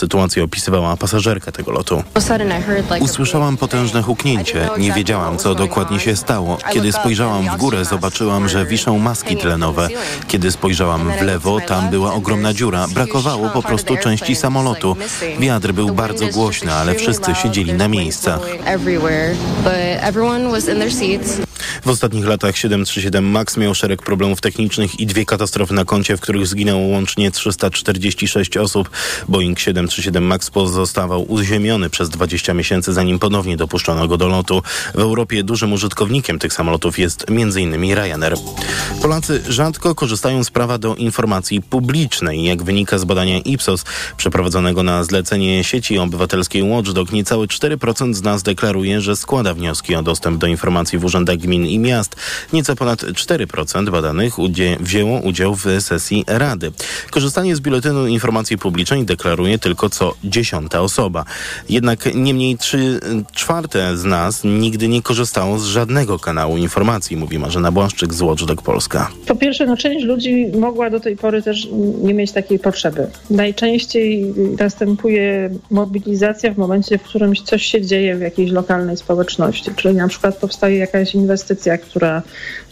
sytuację opisywała pasażerka tego lotu. Usłyszałam potężne huknięcie. Nie wiedziałam, co dokładnie się stało. Kiedy spojrzałam w górę, zobaczyłam, że wiszą maski tlenowe. Kiedy spojrzałam w lewo, tam była ogromna dziura. Brakowało po prostu części samolotu. Wiatr był bardzo głośny, ale wszyscy siedzieli na miejscach. W ostatnich latach 737 MAX miał szereg problemów technicznych i dwie katastrofy na koncie, w których zginęło łącznie 346 osób. Boeing 737 MAX pozostawał uziemiony przez 20 miesięcy, zanim ponownie dopuszczono go do lotu. W Europie dużym użytkownikiem tych samolotów jest m.in. Ryanair. Polacy rzadko korzystają z prawa do informacji publicznej. Jak wynika z badania Ipsos przeprowadzonego na zlecenie sieci obywatelskiej Watchdog, niecałe 4% z nas deklaruje, że składa wnioski o dostęp do informacji w urzędach gmin i miast. Nieco ponad 4% badanych udzie wzięło udział w sesji Rady. Korzystanie z Biuletynu Informacji Publicznej deklaruje tylko co dziesiąta osoba. Jednak nie mniej 3 czwarte z nas nigdy nie korzystało z żadnego kanału informacji, mówi Marzena Błaszczyk z Watchdog Polska. Po pierwsze, no, część ludzi mogła do tej pory też nie mieć takiej potrzeby. Najczęściej następuje mobilizacja w momencie, w którym coś się dzieje w jakiejś lokalnej społeczności, czyli na przykład powstaje jakaś inwestycja, która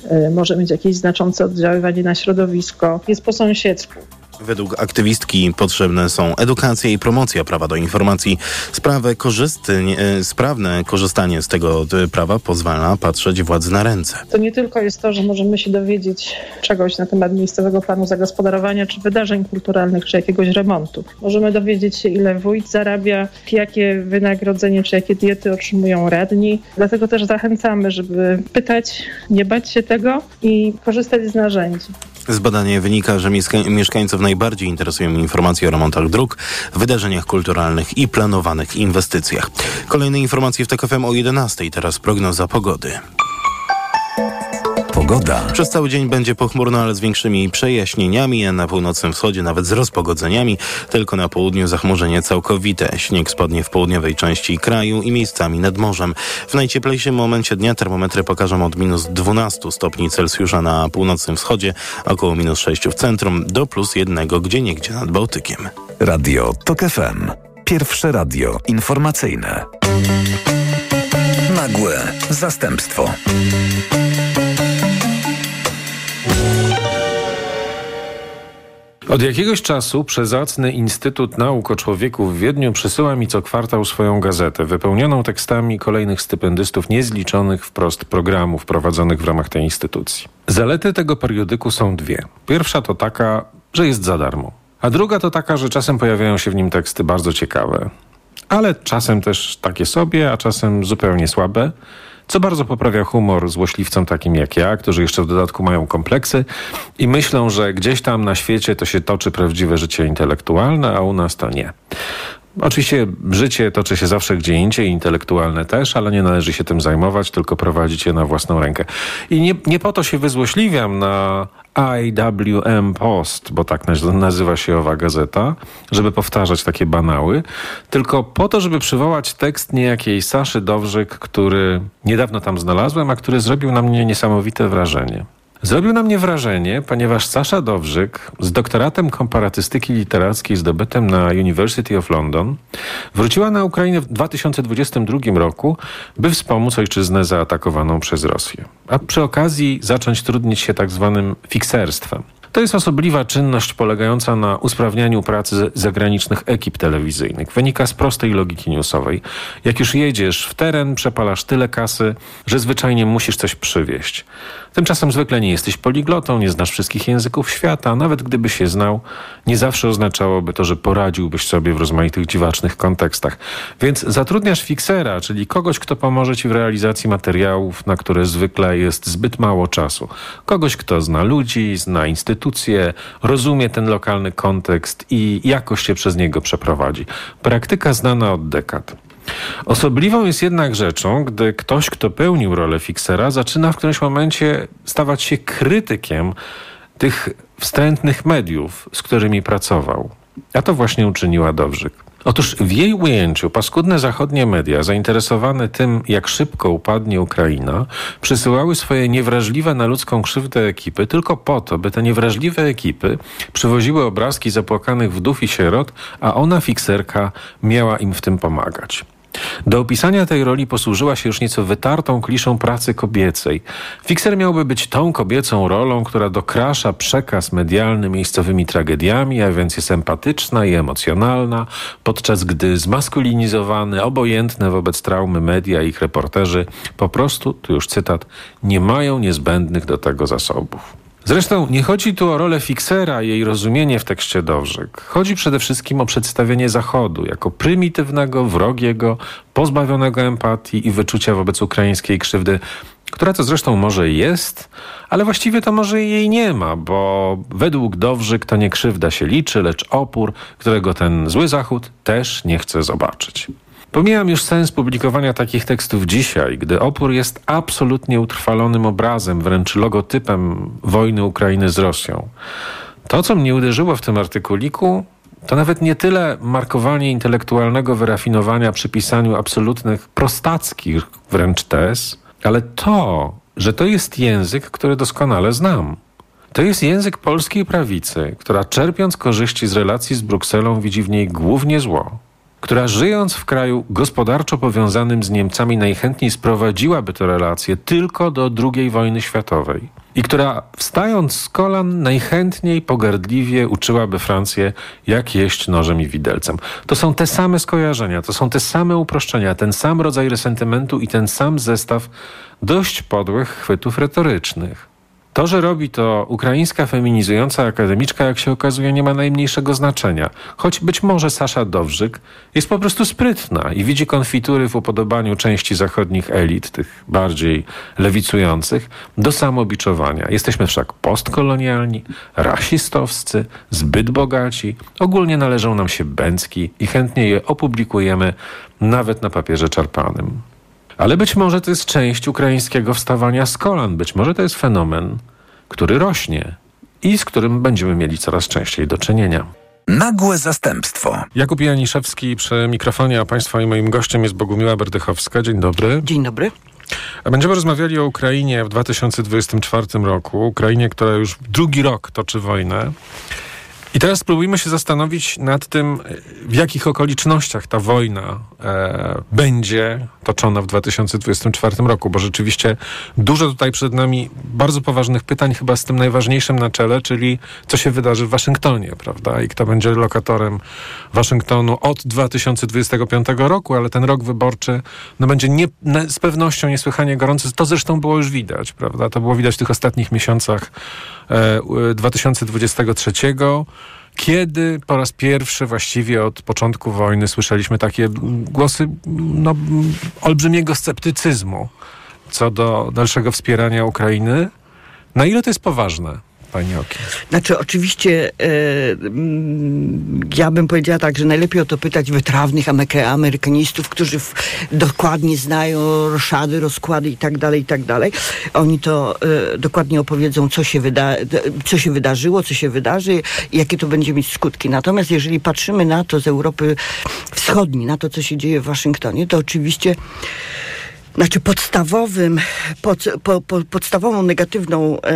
y, może mieć jakieś znaczące oddziaływanie na środowisko, jest po sąsiedzku. Według aktywistki potrzebne są edukacja i promocja prawa do informacji. Sprawę korzystnie, sprawne korzystanie z tego prawa pozwala patrzeć władzy na ręce. To nie tylko jest to, że możemy się dowiedzieć czegoś na temat miejscowego planu zagospodarowania, czy wydarzeń kulturalnych, czy jakiegoś remontu. Możemy dowiedzieć się, ile wójt zarabia, jakie wynagrodzenie, czy jakie diety otrzymują radni. Dlatego też zachęcamy, żeby pytać, nie bać się tego i korzystać z narzędzi. Z badania wynika, że mieszkańców najbardziej interesują informacje o remontach dróg, wydarzeniach kulturalnych i planowanych inwestycjach. Kolejne informacje w TKFM o 11. Teraz prognoza pogody. Pogoda. Przez cały dzień będzie pochmurno, ale z większymi przejaśnieniami, a na północnym wschodzie nawet z rozpogodzeniami. Tylko na południu zachmurzenie całkowite. Śnieg spadnie w południowej części kraju i miejscami nad morzem. W najcieplejszym momencie dnia termometry pokażą od minus 12 stopni Celsjusza na północnym wschodzie, około minus 6 w centrum, do plus jednego gdzie niegdzie nad Bałtykiem. Radio TOK FM. Pierwsze radio informacyjne. Nagłe zastępstwo. Od jakiegoś czasu przezacny Instytut Nauk o Człowieku w Wiedniu przysyła mi co kwartał swoją gazetę, wypełnioną tekstami kolejnych stypendystów niezliczonych wprost programów prowadzonych w ramach tej instytucji. Zalety tego periodyku są dwie. Pierwsza to taka, że jest za darmo. A druga to taka, że czasem pojawiają się w nim teksty bardzo ciekawe, ale czasem też takie sobie, a czasem zupełnie słabe co bardzo poprawia humor złośliwcom takim jak ja, którzy jeszcze w dodatku mają kompleksy i myślą, że gdzieś tam na świecie to się toczy prawdziwe życie intelektualne, a u nas to nie. Oczywiście życie toczy się zawsze gdzie indziej, intelektualne też, ale nie należy się tym zajmować, tylko prowadzić je na własną rękę. I nie, nie po to się wyzłośliwiam na IWM Post, bo tak nazywa się owa gazeta, żeby powtarzać takie banały, tylko po to, żeby przywołać tekst niejakiej Saszy Dowrzyk, który niedawno tam znalazłem, a który zrobił na mnie niesamowite wrażenie. Zrobił na mnie wrażenie, ponieważ Sasza Dowrzyk z doktoratem komparatystyki literackiej zdobytym na University of London wróciła na Ukrainę w 2022 roku, by wspomóc ojczyznę zaatakowaną przez Rosję. A przy okazji zacząć trudnić się tak zwanym fikserstwem. To jest osobliwa czynność polegająca na usprawnianiu pracy zagranicznych ekip telewizyjnych. Wynika z prostej logiki newsowej. Jak już jedziesz w teren, przepalasz tyle kasy, że zwyczajnie musisz coś przywieźć. Tymczasem zwykle nie jesteś poliglotą, nie znasz wszystkich języków świata, nawet gdybyś je znał, nie zawsze oznaczałoby to, że poradziłbyś sobie w rozmaitych dziwacznych kontekstach. Więc zatrudniasz fiksera, czyli kogoś, kto pomoże ci w realizacji materiałów, na które zwykle jest zbyt mało czasu. Kogoś, kto zna ludzi, zna instytucje, rozumie ten lokalny kontekst i jakoś się przez niego przeprowadzi. Praktyka znana od dekad. Osobliwą jest jednak rzeczą, gdy ktoś, kto pełnił rolę fiksera, zaczyna w którymś momencie stawać się krytykiem tych wstrętnych mediów, z którymi pracował. A to właśnie uczyniła Dowrzyk. Otóż w jej ujęciu paskudne zachodnie media, zainteresowane tym, jak szybko upadnie Ukraina, przysyłały swoje niewrażliwe na ludzką krzywdę ekipy tylko po to, by te niewrażliwe ekipy przywoziły obrazki zapłakanych wdów i sierot, a ona, fikserka, miała im w tym pomagać. Do opisania tej roli posłużyła się już nieco wytartą kliszą pracy kobiecej. Fixer miałby być tą kobiecą rolą, która dokrasza przekaz medialny miejscowymi tragediami, a więc jest empatyczna i emocjonalna, podczas gdy zmaskulinizowane, obojętne wobec traumy media i ich reporterzy po prostu, tu już cytat, nie mają niezbędnych do tego zasobów. Zresztą nie chodzi tu o rolę fiksera i jej rozumienie w tekście Dowżyk. Chodzi przede wszystkim o przedstawienie Zachodu jako prymitywnego, wrogiego, pozbawionego empatii i wyczucia wobec ukraińskiej krzywdy, która to zresztą może jest, ale właściwie to może jej nie ma, bo według Dowżyk to nie krzywda się liczy, lecz opór, którego ten zły Zachód też nie chce zobaczyć. Pomijam już sens publikowania takich tekstów dzisiaj, gdy opór jest absolutnie utrwalonym obrazem, wręcz logotypem wojny Ukrainy z Rosją. To, co mnie uderzyło w tym artykuliku, to nawet nie tyle markowanie intelektualnego wyrafinowania przy pisaniu absolutnych prostackich wręcz tez, ale to, że to jest język, który doskonale znam. To jest język polskiej prawicy, która czerpiąc korzyści z relacji z Brukselą widzi w niej głównie zło która żyjąc w kraju gospodarczo powiązanym z Niemcami najchętniej sprowadziłaby te relacje tylko do II wojny światowej i która wstając z kolan najchętniej pogardliwie uczyłaby Francję, jak jeść nożem i widelcem. To są te same skojarzenia, to są te same uproszczenia, ten sam rodzaj resentymentu i ten sam zestaw dość podłych chwytów retorycznych. To, że robi to ukraińska feminizująca akademiczka, jak się okazuje, nie ma najmniejszego znaczenia. Choć być może Sasza Dowrzyk jest po prostu sprytna i widzi konfitury w upodobaniu części zachodnich elit, tych bardziej lewicujących, do samobiczowania. Jesteśmy wszak postkolonialni, rasistowscy, zbyt bogaci, ogólnie należą nam się bęcki i chętnie je opublikujemy nawet na papierze czarpanym. Ale być może to jest część ukraińskiego wstawania z kolan. Być może to jest fenomen, który rośnie i z którym będziemy mieli coraz częściej do czynienia. Nagłe zastępstwo. Jakub Janiszewski przy mikrofonie, a Państwa i moim gościem jest Bogumiła Berdychowska. Dzień dobry. Dzień dobry. Będziemy rozmawiali o Ukrainie w 2024 roku. Ukrainie, która już drugi rok toczy wojnę. I teraz spróbujmy się zastanowić nad tym, w jakich okolicznościach ta wojna e, będzie toczona w 2024 roku, bo rzeczywiście dużo tutaj przed nami bardzo poważnych pytań, chyba z tym najważniejszym na czele, czyli co się wydarzy w Waszyngtonie, prawda? I kto będzie lokatorem Waszyngtonu od 2025 roku, ale ten rok wyborczy no, będzie nie, z pewnością niesłychanie gorący. To zresztą było już widać, prawda? To było widać w tych ostatnich miesiącach e, 2023 kiedy po raz pierwszy właściwie od początku wojny słyszeliśmy takie głosy no, olbrzymiego sceptycyzmu co do dalszego wspierania Ukrainy. Na ile to jest poważne? Pani Oki? Znaczy oczywiście e, mm, ja bym powiedziała tak, że najlepiej o to pytać wytrawnych amerykanistów, którzy w, dokładnie znają roszady, rozkłady i tak dalej, i tak. Oni to e, dokładnie opowiedzą, co się, wyda co się wydarzyło, co się wydarzy jakie to będzie mieć skutki. Natomiast jeżeli patrzymy na to z Europy Wschodniej, na to, co się dzieje w Waszyngtonie, to oczywiście znaczy podstawowym, pod, po, po, podstawową negatywną, e,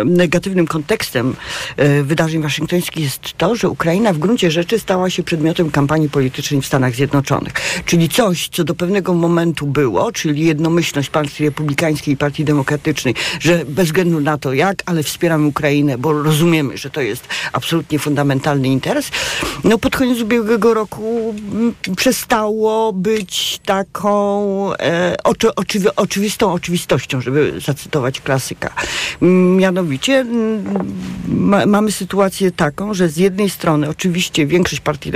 e, negatywnym kontekstem e, wydarzeń waszyngtońskich jest to, że Ukraina w gruncie rzeczy stała się przedmiotem kampanii politycznej w Stanach Zjednoczonych. Czyli coś, co do pewnego momentu było, czyli jednomyślność Partii Republikańskiej i Partii Demokratycznej, że bez względu na to jak, ale wspieramy Ukrainę, bo rozumiemy, że to jest absolutnie fundamentalny interes. No pod koniec ubiegłego roku m, przestało być taką e, oczy, oczywi, oczywistą oczywistością, żeby zacytować klasyka. Mianowicie ma, mamy sytuację taką, że z jednej strony oczywiście większość partii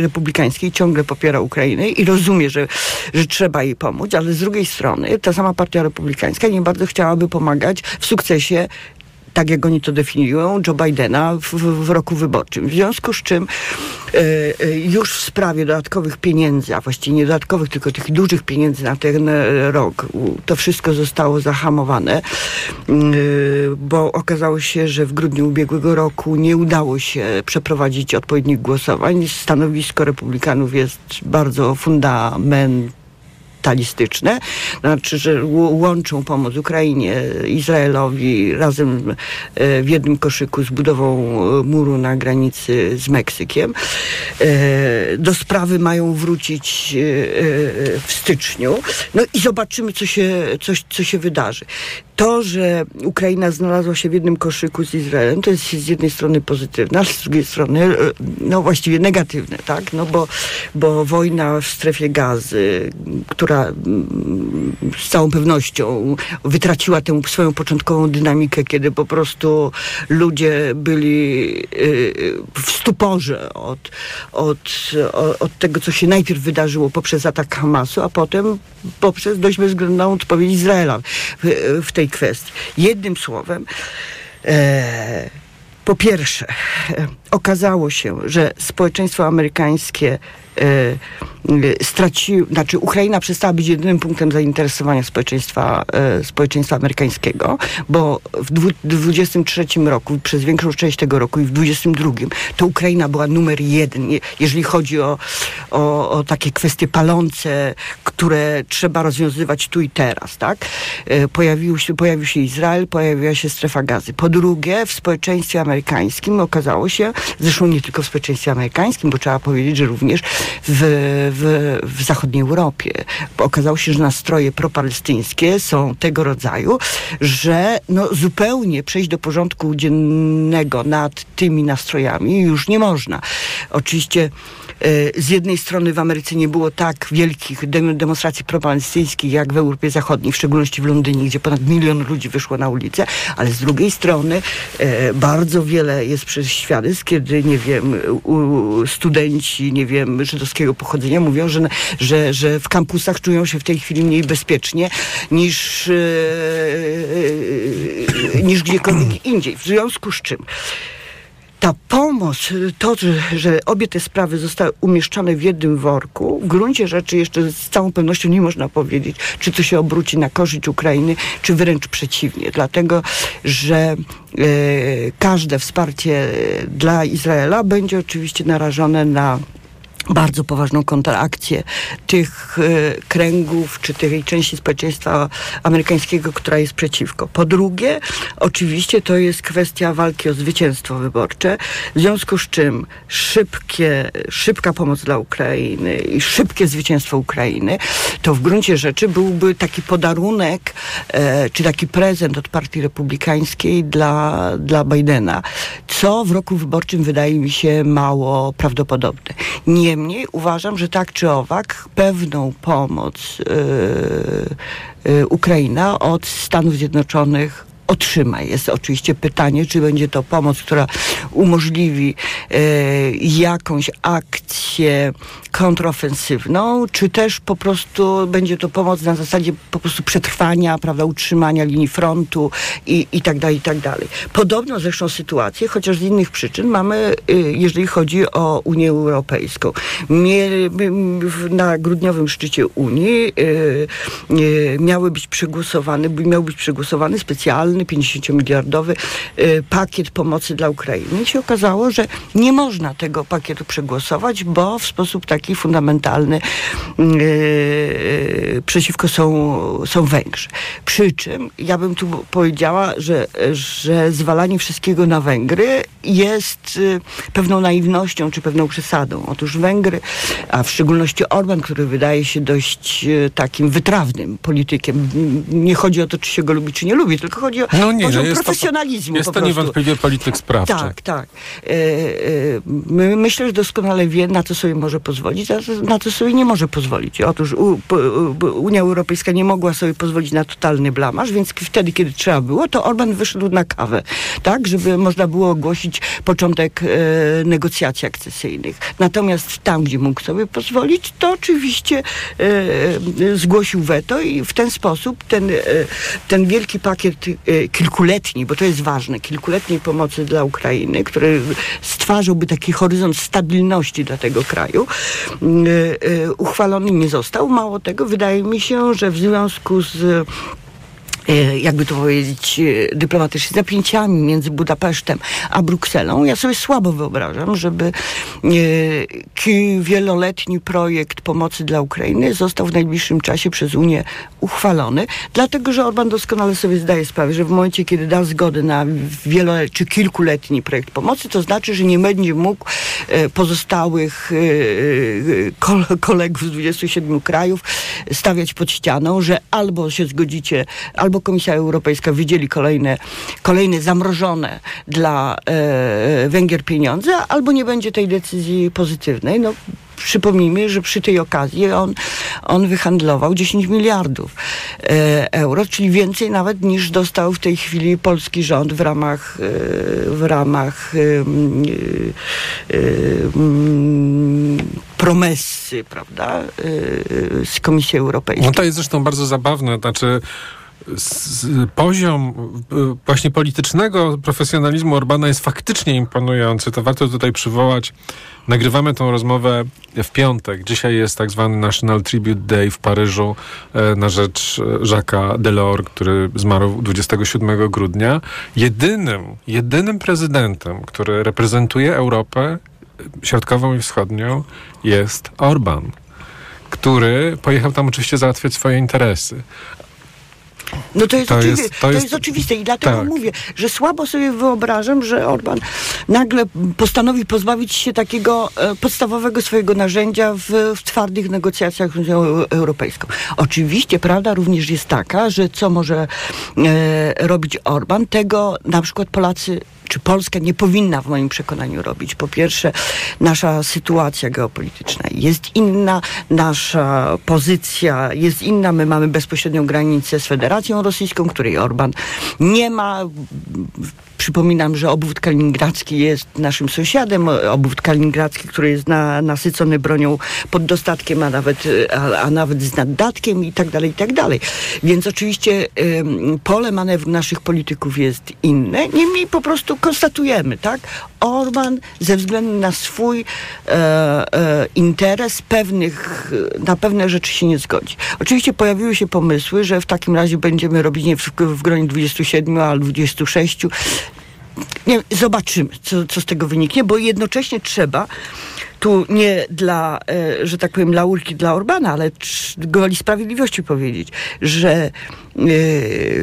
republikańskiej ciągle popiera Ukrainę i rozumie, że, że trzeba jej pomóc, ale z drugiej strony ta sama partia republikańska nie bardzo chciałaby pomagać w sukcesie tak jak oni to definiują, Joe Bidena w, w roku wyborczym. W związku z czym już w sprawie dodatkowych pieniędzy, a właściwie nie dodatkowych, tylko tych dużych pieniędzy na ten rok, to wszystko zostało zahamowane, bo okazało się, że w grudniu ubiegłego roku nie udało się przeprowadzić odpowiednich głosowań. Stanowisko republikanów jest bardzo fundamentalne talistyczne, znaczy, że łączą pomoc Ukrainie, Izraelowi razem e, w jednym koszyku z budową e, muru na granicy z Meksykiem. E, do sprawy mają wrócić w styczniu. No i zobaczymy, co się, coś, co się wydarzy to, że Ukraina znalazła się w jednym koszyku z Izraelem, to jest z jednej strony pozytywne, ale z drugiej strony no właściwie negatywne, tak? No bo, bo wojna w strefie gazy, która mm, z całą pewnością wytraciła tę swoją początkową dynamikę, kiedy po prostu ludzie byli y, w stuporze od, od, od tego, co się najpierw wydarzyło poprzez atak Hamasu, a potem poprzez dość bezwzględną odpowiedź Izraela w tej kwestii. Jednym słowem, e, po pierwsze, e, okazało się, że społeczeństwo amerykańskie E, stracił, znaczy Ukraina przestała być jedynym punktem zainteresowania społeczeństwa, e, społeczeństwa amerykańskiego, bo w 2023 roku, przez większą część tego roku i w 2022 to Ukraina była numer jeden, jeżeli chodzi o, o, o takie kwestie palące, które trzeba rozwiązywać tu i teraz, tak? E, pojawił się, pojawił się Izrael, pojawiła się strefa gazy. Po drugie, w społeczeństwie amerykańskim okazało się, zresztą nie tylko w społeczeństwie amerykańskim, bo trzeba powiedzieć, że również w, w, w zachodniej Europie. Okazało się, że nastroje propalestyńskie są tego rodzaju, że no, zupełnie przejść do porządku dziennego nad tymi nastrojami już nie można. Oczywiście z jednej strony w Ameryce nie było tak wielkich demonstracji propalestyńskich jak w Europie Zachodniej, w szczególności w Londynie, gdzie ponad milion ludzi wyszło na ulicę, ale z drugiej strony e, bardzo wiele jest przez świadectw, kiedy, nie wiem, studenci, nie wiem, żydowskiego pochodzenia mówią, że, że, że w kampusach czują się w tej chwili mniej bezpiecznie niż, e, niż gdziekolwiek indziej. W związku z czym ta pomoc, to, że, obie te sprawy zostały umieszczone w jednym worku, w gruncie rzeczy jeszcze z całą pewnością nie można powiedzieć, czy to się obróci na korzyść Ukrainy, czy wręcz przeciwnie. Dlatego, że e, każde wsparcie dla Izraela będzie oczywiście narażone na bardzo poważną kontrakcję tych y, kręgów, czy tej części społeczeństwa amerykańskiego, która jest przeciwko. Po drugie, oczywiście to jest kwestia walki o zwycięstwo wyborcze, w związku z czym szybkie, szybka pomoc dla Ukrainy i szybkie zwycięstwo Ukrainy, to w gruncie rzeczy byłby taki podarunek, e, czy taki prezent od partii republikańskiej dla, dla Bidena, co w roku wyborczym wydaje mi się mało prawdopodobne. Nie Niemniej uważam, że tak czy owak pewną pomoc yy, yy, Ukraina od Stanów Zjednoczonych otrzyma. Jest oczywiście pytanie, czy będzie to pomoc, która umożliwi e, jakąś akcję kontrofensywną, czy też po prostu będzie to pomoc na zasadzie po prostu przetrwania, prawda, utrzymania linii frontu i, i tak dalej, i tak dalej. Podobną zresztą sytuację, chociaż z innych przyczyn mamy, y, jeżeli chodzi o Unię Europejską. na grudniowym szczycie Unii y, y, miały być przegłosowane, miał być przegłosowany specjalny 50-miliardowy y, pakiet pomocy dla Ukrainy. I się okazało, że nie można tego pakietu przegłosować, bo w sposób taki fundamentalny yy, przeciwko są, są Węgrzy. Przy czym ja bym tu powiedziała, że, że zwalanie wszystkiego na Węgry jest y, pewną naiwnością czy pewną przesadą. Otóż Węgry, a w szczególności Orban, który wydaje się dość takim wytrawnym politykiem, nie chodzi o to, czy się go lubi, czy nie lubi, tylko chodzi o no nie, no jest profesjonalizmu. To, jest to niewątpliwie polityk sprawczy. Tak, tak. E, e, myślę, że doskonale wie, na co sobie może pozwolić pozwolić, na to sobie nie może pozwolić. Otóż Unia Europejska nie mogła sobie pozwolić na totalny blamaż, więc wtedy, kiedy trzeba było, to Orban wyszedł na kawę, tak, żeby można było ogłosić początek e, negocjacji akcesyjnych. Natomiast tam, gdzie mógł sobie pozwolić, to oczywiście e, zgłosił weto i w ten sposób ten, ten wielki pakiet e, kilkuletni, bo to jest ważne, kilkuletniej pomocy dla Ukrainy, który stwarzałby taki horyzont stabilności dla tego kraju, e, e, uchwalony nie został. Mało tego, wydaje mi się, że w związku z jakby to powiedzieć, e, dyplomatycznie, napięciami między Budapesztem a Brukselą. Ja sobie słabo wyobrażam, żeby e, wieloletni projekt pomocy dla Ukrainy został w najbliższym czasie przez Unię uchwalony, dlatego że Orban doskonale sobie zdaje sprawę, że w momencie, kiedy da zgodę na wieloletni czy kilkuletni projekt pomocy, to znaczy, że nie będzie mógł pozostałych kolegów z 27 krajów stawiać pod ścianą, że albo się zgodzicie, albo Komisja Europejska wydzieli kolejne, kolejne zamrożone dla e, Węgier pieniądze, albo nie będzie tej decyzji pozytywnej. No, przypomnijmy, że przy tej okazji on, on wyhandlował 10 miliardów e, euro, czyli więcej nawet niż dostał w tej chwili polski rząd w ramach, e, w ramach e, promesy, prawda, z Komisji Europejskiej. No to jest zresztą bardzo zabawne, znaczy poziom y, właśnie politycznego profesjonalizmu Orbana jest faktycznie imponujący. To warto tutaj przywołać. Nagrywamy tą rozmowę w piątek. Dzisiaj jest tak zwany National Tribute Day w Paryżu e, na rzecz e, Jacques'a Delors, który zmarł 27 grudnia. Jedynym, jedynym prezydentem, który reprezentuje Europę środkową i wschodnią jest Orban który pojechał tam oczywiście załatwiać swoje interesy. No to jest, to oczywi- jest, to, to jest, jest oczywiste i dlatego tak. mówię, że słabo sobie wyobrażam, że Orban nagle postanowi pozbawić się takiego e, podstawowego swojego narzędzia w, w twardych negocjacjach z Unią Europejską. Oczywiście prawda również jest taka, że co może e, robić Orban, tego na przykład Polacy czy Polska nie powinna w moim przekonaniu robić. Po pierwsze, nasza sytuacja geopolityczna jest inna, nasza pozycja jest inna. My mamy bezpośrednią granicę z Federacją Rosyjską, której Orban nie ma. Przypominam, że obwód kaliningradzki jest naszym sąsiadem, obwód kaliningradzki, który jest na, nasycony bronią pod dostatkiem, a nawet, a, a nawet z naddatkiem i tak dalej, i tak dalej. Więc oczywiście pole manewru naszych polityków jest inne, niemniej po prostu konstatujemy, tak? Orban ze względu na swój e, e, interes pewnych, na pewne rzeczy się nie zgodzi. Oczywiście pojawiły się pomysły, że w takim razie będziemy robić nie w, w gronie 27, a 26 nie, zobaczymy, co, co z tego wyniknie, bo jednocześnie trzeba tu nie dla, e, że tak powiem, laurki dla Orbana, ale gwoli sprawiedliwości powiedzieć, że e,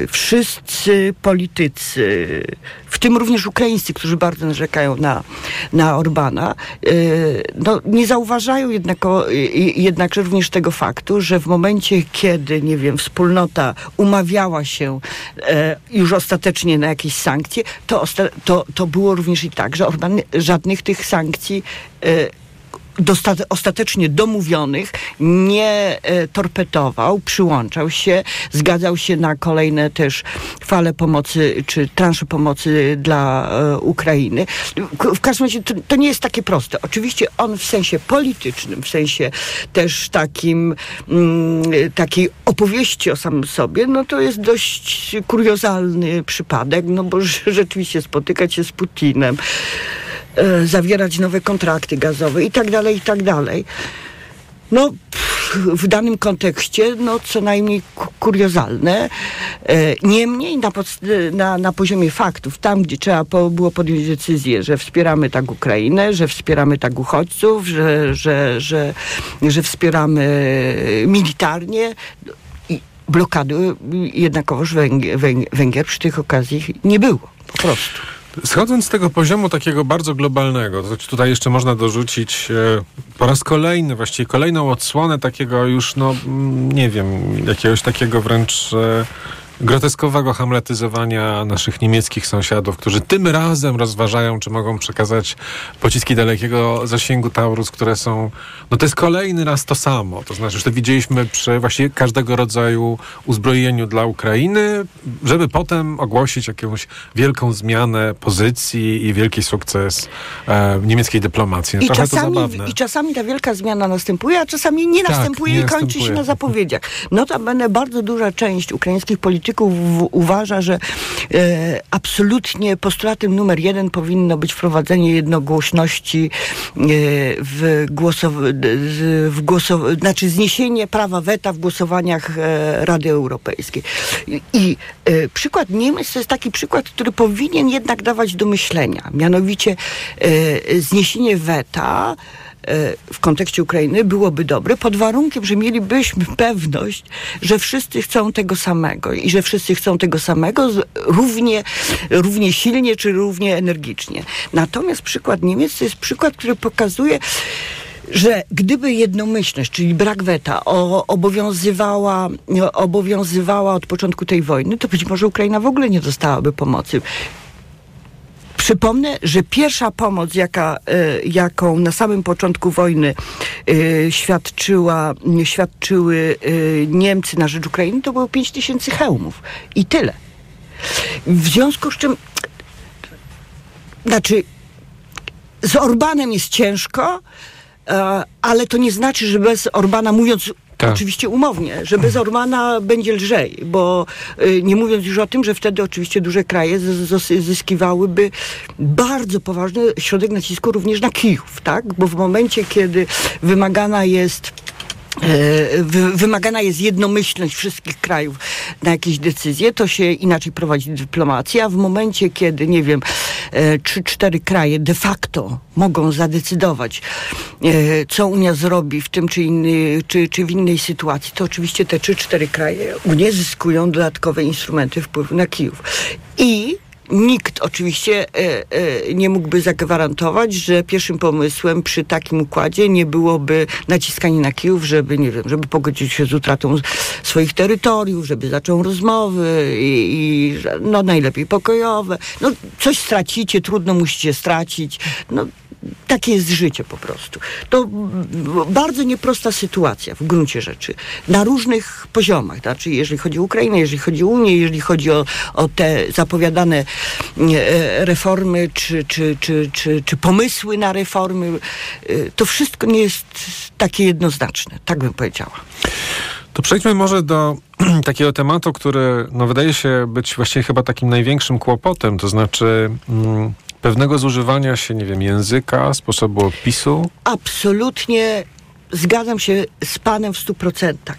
wszyscy politycy, w tym również ukraińscy, którzy bardzo narzekają na, na Orbana, e, no, nie zauważają jednako, jednakże również tego faktu, że w momencie, kiedy, nie wiem, wspólnota umawiała się już ostatecznie na jakieś sankcje, to, to, to było również i tak, że Orban żadnych tych sankcji ostatecznie domówionych nie e, torpetował, przyłączał się, zgadzał się na kolejne też fale pomocy, czy transze pomocy dla e, Ukrainy. W każdym razie to, to, nie jest takie proste. Oczywiście on w sensie politycznym, w sensie też takim mm, takiej opowieści o samym sobie, no to jest dość kuriozalny przypadek, no bo rzeczywiście spotykać się z Putinem, E, zawierać nowe kontrakty gazowe i tak dalej, i tak dalej. No, w danym kontekście, no, co najmniej kuriozalne. E, niemniej na, na, na poziomie faktów, tam gdzie trzeba było podjąć decyzję, że wspieramy tak Ukrainę, że wspieramy tak uchodźców, że, że, że, że wspieramy militarnie, blokady jednakowoż Węgier, Węgier przy tych okazji nie było. Po prostu. Schodząc z tego poziomu takiego bardzo globalnego, to tutaj jeszcze można dorzucić e, po raz kolejny, właściwie kolejną odsłonę takiego już, no mm, nie wiem, jakiegoś takiego wręcz e, groteskowego hamletyzowania naszych niemieckich sąsiadów, którzy tym razem rozważają, czy mogą przekazać pociski dalekiego zasięgu Taurus, które są, no to jest kolejny raz to samo. To znaczy, że to widzieliśmy przy właściwie każdego rodzaju uzbrojeniu dla Ukrainy, żeby potem ogłosić jakąś wielką zmianę pozycji i wielki sukces e, niemieckiej dyplomacji. No, I czasami, I czasami ta wielka zmiana następuje, a czasami nie tak, następuje nie i kończy następuje. się na zapowiedziach. Notabene bardzo duża część ukraińskich polityków uważa, że e, absolutnie postulatem numer jeden powinno być wprowadzenie jednogłośności e, w głosowaniu, w głosow- znaczy zniesienie prawa weta w głosowaniach e, Rady Europejskiej. I, i e, przykład Niemiec to jest taki przykład, który powinien jednak dawać do myślenia. Mianowicie e, zniesienie weta w kontekście Ukrainy byłoby dobre, pod warunkiem, że mielibyśmy pewność, że wszyscy chcą tego samego i że wszyscy chcą tego samego równie, równie silnie czy równie energicznie. Natomiast przykład Niemiec to jest przykład, który pokazuje, że gdyby jednomyślność, czyli brak weta, o, obowiązywała, obowiązywała od początku tej wojny, to być może Ukraina w ogóle nie dostałaby pomocy. Przypomnę, że pierwsza pomoc, jaka, e, jaką na samym początku wojny e, świadczyła, świadczyły e, Niemcy na rzecz Ukrainy, to było 5 tysięcy hełmów. I tyle. W związku z czym, znaczy, z Orbanem jest ciężko, ale to nie znaczy, że bez Orbana, mówiąc tak. Oczywiście umownie, że bez Ormana będzie lżej, bo y, nie mówiąc już o tym, że wtedy oczywiście duże kraje zyskiwałyby bardzo poważny środek nacisku również na Kijów, tak? Bo w momencie, kiedy wymagana jest wymagana jest jednomyślność wszystkich krajów na jakieś decyzje, to się inaczej prowadzi dyplomacja. W momencie, kiedy, nie wiem, e, trzy, cztery kraje de facto mogą zadecydować, e, co Unia zrobi w tym czy, inny, czy, czy w innej sytuacji, to oczywiście te trzy, cztery kraje Unie zyskują dodatkowe instrumenty wpływu na Kijów. I Nikt oczywiście e, e, nie mógłby zagwarantować, że pierwszym pomysłem przy takim układzie nie byłoby naciskanie na Kijów, żeby, nie wiem, żeby pogodzić się z utratą swoich terytoriów, żeby zaczął rozmowy i, i no najlepiej pokojowe. No coś stracicie, trudno musicie stracić. No takie jest życie po prostu. To bardzo nieprosta sytuacja w gruncie rzeczy. Na różnych poziomach. Znaczy, jeżeli chodzi o Ukrainę, jeżeli chodzi o Unię, jeżeli chodzi o, o te zapowiadane e, reformy, czy, czy, czy, czy, czy pomysły na reformy, e, to wszystko nie jest takie jednoznaczne. Tak bym powiedziała. To przejdźmy może do takiego tematu, który no, wydaje się być właściwie chyba takim największym kłopotem, to znaczy... Mm, pewnego zużywania się, nie wiem, języka, sposobu opisu? Absolutnie zgadzam się z panem w stu procentach.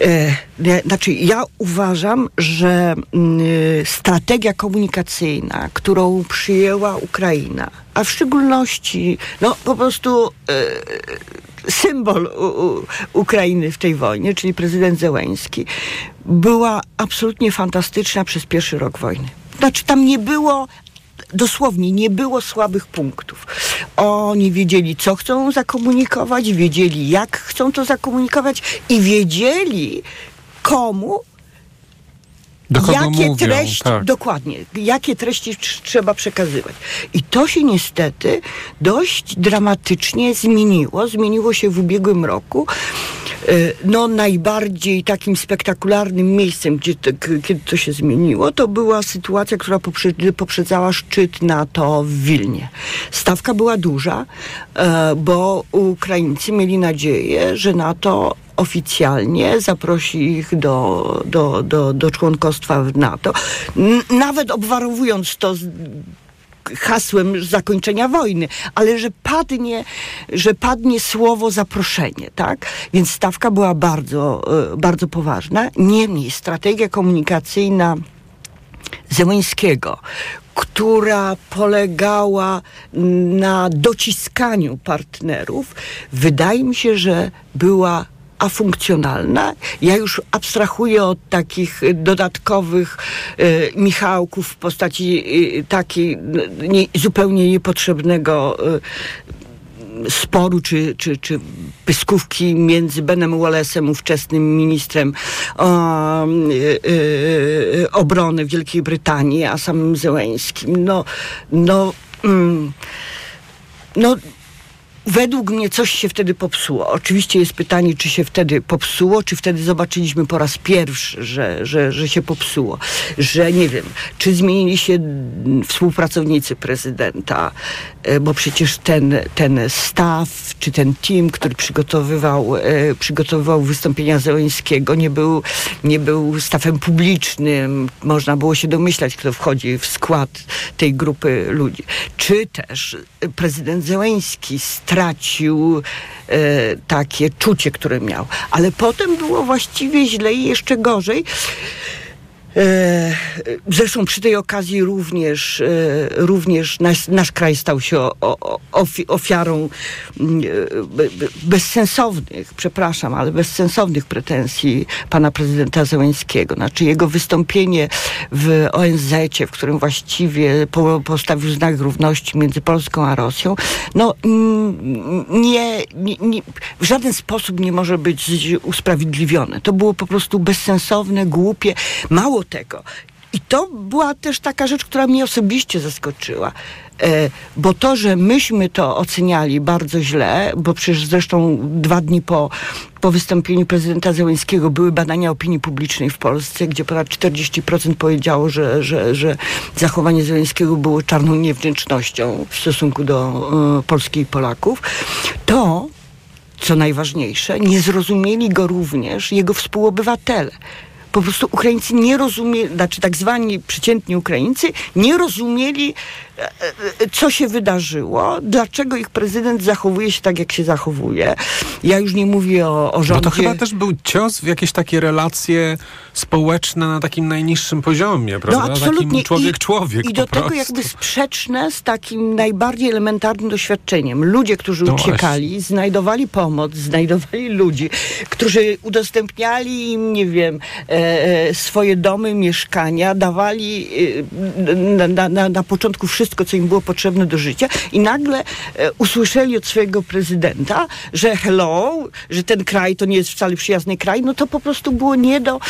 E, znaczy, ja uważam, że y, strategia komunikacyjna, którą przyjęła Ukraina, a w szczególności, no po prostu y, symbol Ukrainy w tej wojnie, czyli prezydent Zełęński, była absolutnie fantastyczna przez pierwszy rok wojny. Znaczy, tam nie było dosłownie nie było słabych punktów. Oni wiedzieli, co chcą zakomunikować, wiedzieli, jak chcą to zakomunikować i wiedzieli, komu jakie mówią, treści, tak. dokładnie, jakie treści trzeba przekazywać. I to się niestety dość dramatycznie zmieniło. Zmieniło się w ubiegłym roku. E, no najbardziej takim spektakularnym miejscem, gdzie to, kiedy to się zmieniło, to była sytuacja, która poprzedzała szczyt NATO w Wilnie. Stawka była duża, e, bo Ukraińcy mieli nadzieję, że NATO oficjalnie zaprosi ich do, do, do, do członkostwa w NATO, nawet obwarowując to hasłem zakończenia wojny, ale że padnie, że padnie słowo zaproszenie, tak? Więc stawka była bardzo, e, bardzo poważna. Niemniej strategia komunikacyjna Zełęńskiego, która polegała na dociskaniu partnerów, wydaje mi się, że była a funkcjonalna. Ja już abstrahuję od takich dodatkowych y, Michałków w postaci y, takiej nie, zupełnie niepotrzebnego y, sporu czy, czy, czy pyskówki między Benem Wallace'em, ówczesnym ministrem y, y, obrony Wielkiej Brytanii, a samym Zełęskim. No, no, mm, no Według mnie coś się wtedy popsuło. Oczywiście jest pytanie, czy się wtedy popsuło, czy wtedy zobaczyliśmy po raz pierwszy, że, że, że się popsuło. Że nie wiem, czy zmienili się współpracownicy prezydenta, bo przecież ten, ten staw, czy ten team, który przygotowywał, e, przygotowywał wystąpienia Zełęńskiego, nie był, nie był stawem publicznym. Można było się domyślać, kto wchodzi w skład tej grupy ludzi. Czy też prezydent Zełęński stracił e, takie czucie, które miał. Ale potem było właściwie źle i jeszcze gorzej. E, zresztą przy tej okazji również, e, również nasz, nasz kraj stał się ofiarą mm, e, bezsensownych, przepraszam, ale bezsensownych pretensji pana prezydenta Zełęńskiego. Znaczy jego wystąpienie w ONZ, w którym właściwie postawił znak równości między Polską a Rosją, no nie, nie, nie w żaden sposób nie może być usprawiedliwione. To było po prostu bezsensowne, głupie. Mało tego. I to była też taka rzecz, która mnie osobiście zaskoczyła. E, bo to, że myśmy to oceniali bardzo źle, bo przecież zresztą dwa dni po, po wystąpieniu prezydenta Zełenskiego były badania opinii publicznej w Polsce, gdzie ponad 40% powiedziało, że, że, że zachowanie Zełenskiego było czarną niewdzięcznością w stosunku do y, Polski i Polaków, to co najważniejsze, nie zrozumieli go również jego współobywatele po prostu Ukraińcy nie rozumieli, znaczy tak zwani przeciętni Ukraińcy nie rozumieli E, e, co się wydarzyło, dlaczego ich prezydent zachowuje się tak, jak się zachowuje. Ja już nie mówię o, o rządzie. No to chyba też był cios w jakieś takie relacje społeczne na takim najniższym poziomie, prawda? No absolutnie. Takim człowiek-człowiek I, do prostu. tego jakby sprzeczne z takim najbardziej elementarnym doświadczeniem. Ludzie, którzy no uciekali, właśnie. znajdowali pomoc, znajdowali ludzi, którzy udostępniali im, nie wiem, e swoje domy, mieszkania, dawali e, na, na, na początku wszystko co im było potrzebne do życia i nagle e, usłyszeli od swojego prezydenta, że hello, że ten kraj to nie jest wcale przyjazny kraj, no to po prostu było nie do,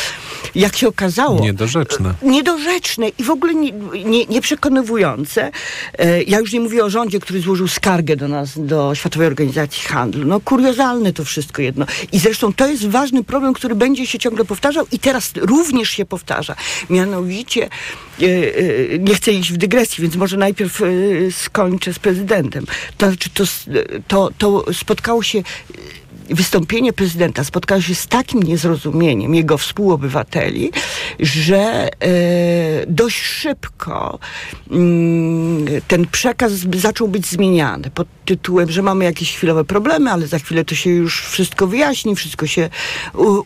jak się okazało... Niedorzeczne. E, niedorzeczne i w ogóle nie, nie, nieprzekonywujące. E, ja już nie mówię o rządzie, który złożył skargę do nas, do Światowej Organizacji Handlu. No kuriozalne to wszystko jedno. I zresztą to jest ważny problem, który będzie się ciągle powtarzał i teraz również się powtarza. Mianowicie, e, e, nie chcę iść w dygresji, więc może najpierw y, skończę z prezydentem. To znaczy, to, to, to spotkało się wystąpienie prezydenta spotkało się z takim niezrozumieniem jego współobywateli, że e, dość szybko mm, ten przekaz zaczął być zmieniany pod tytułem, że mamy jakieś chwilowe problemy, ale za chwilę to się już wszystko wyjaśni, wszystko się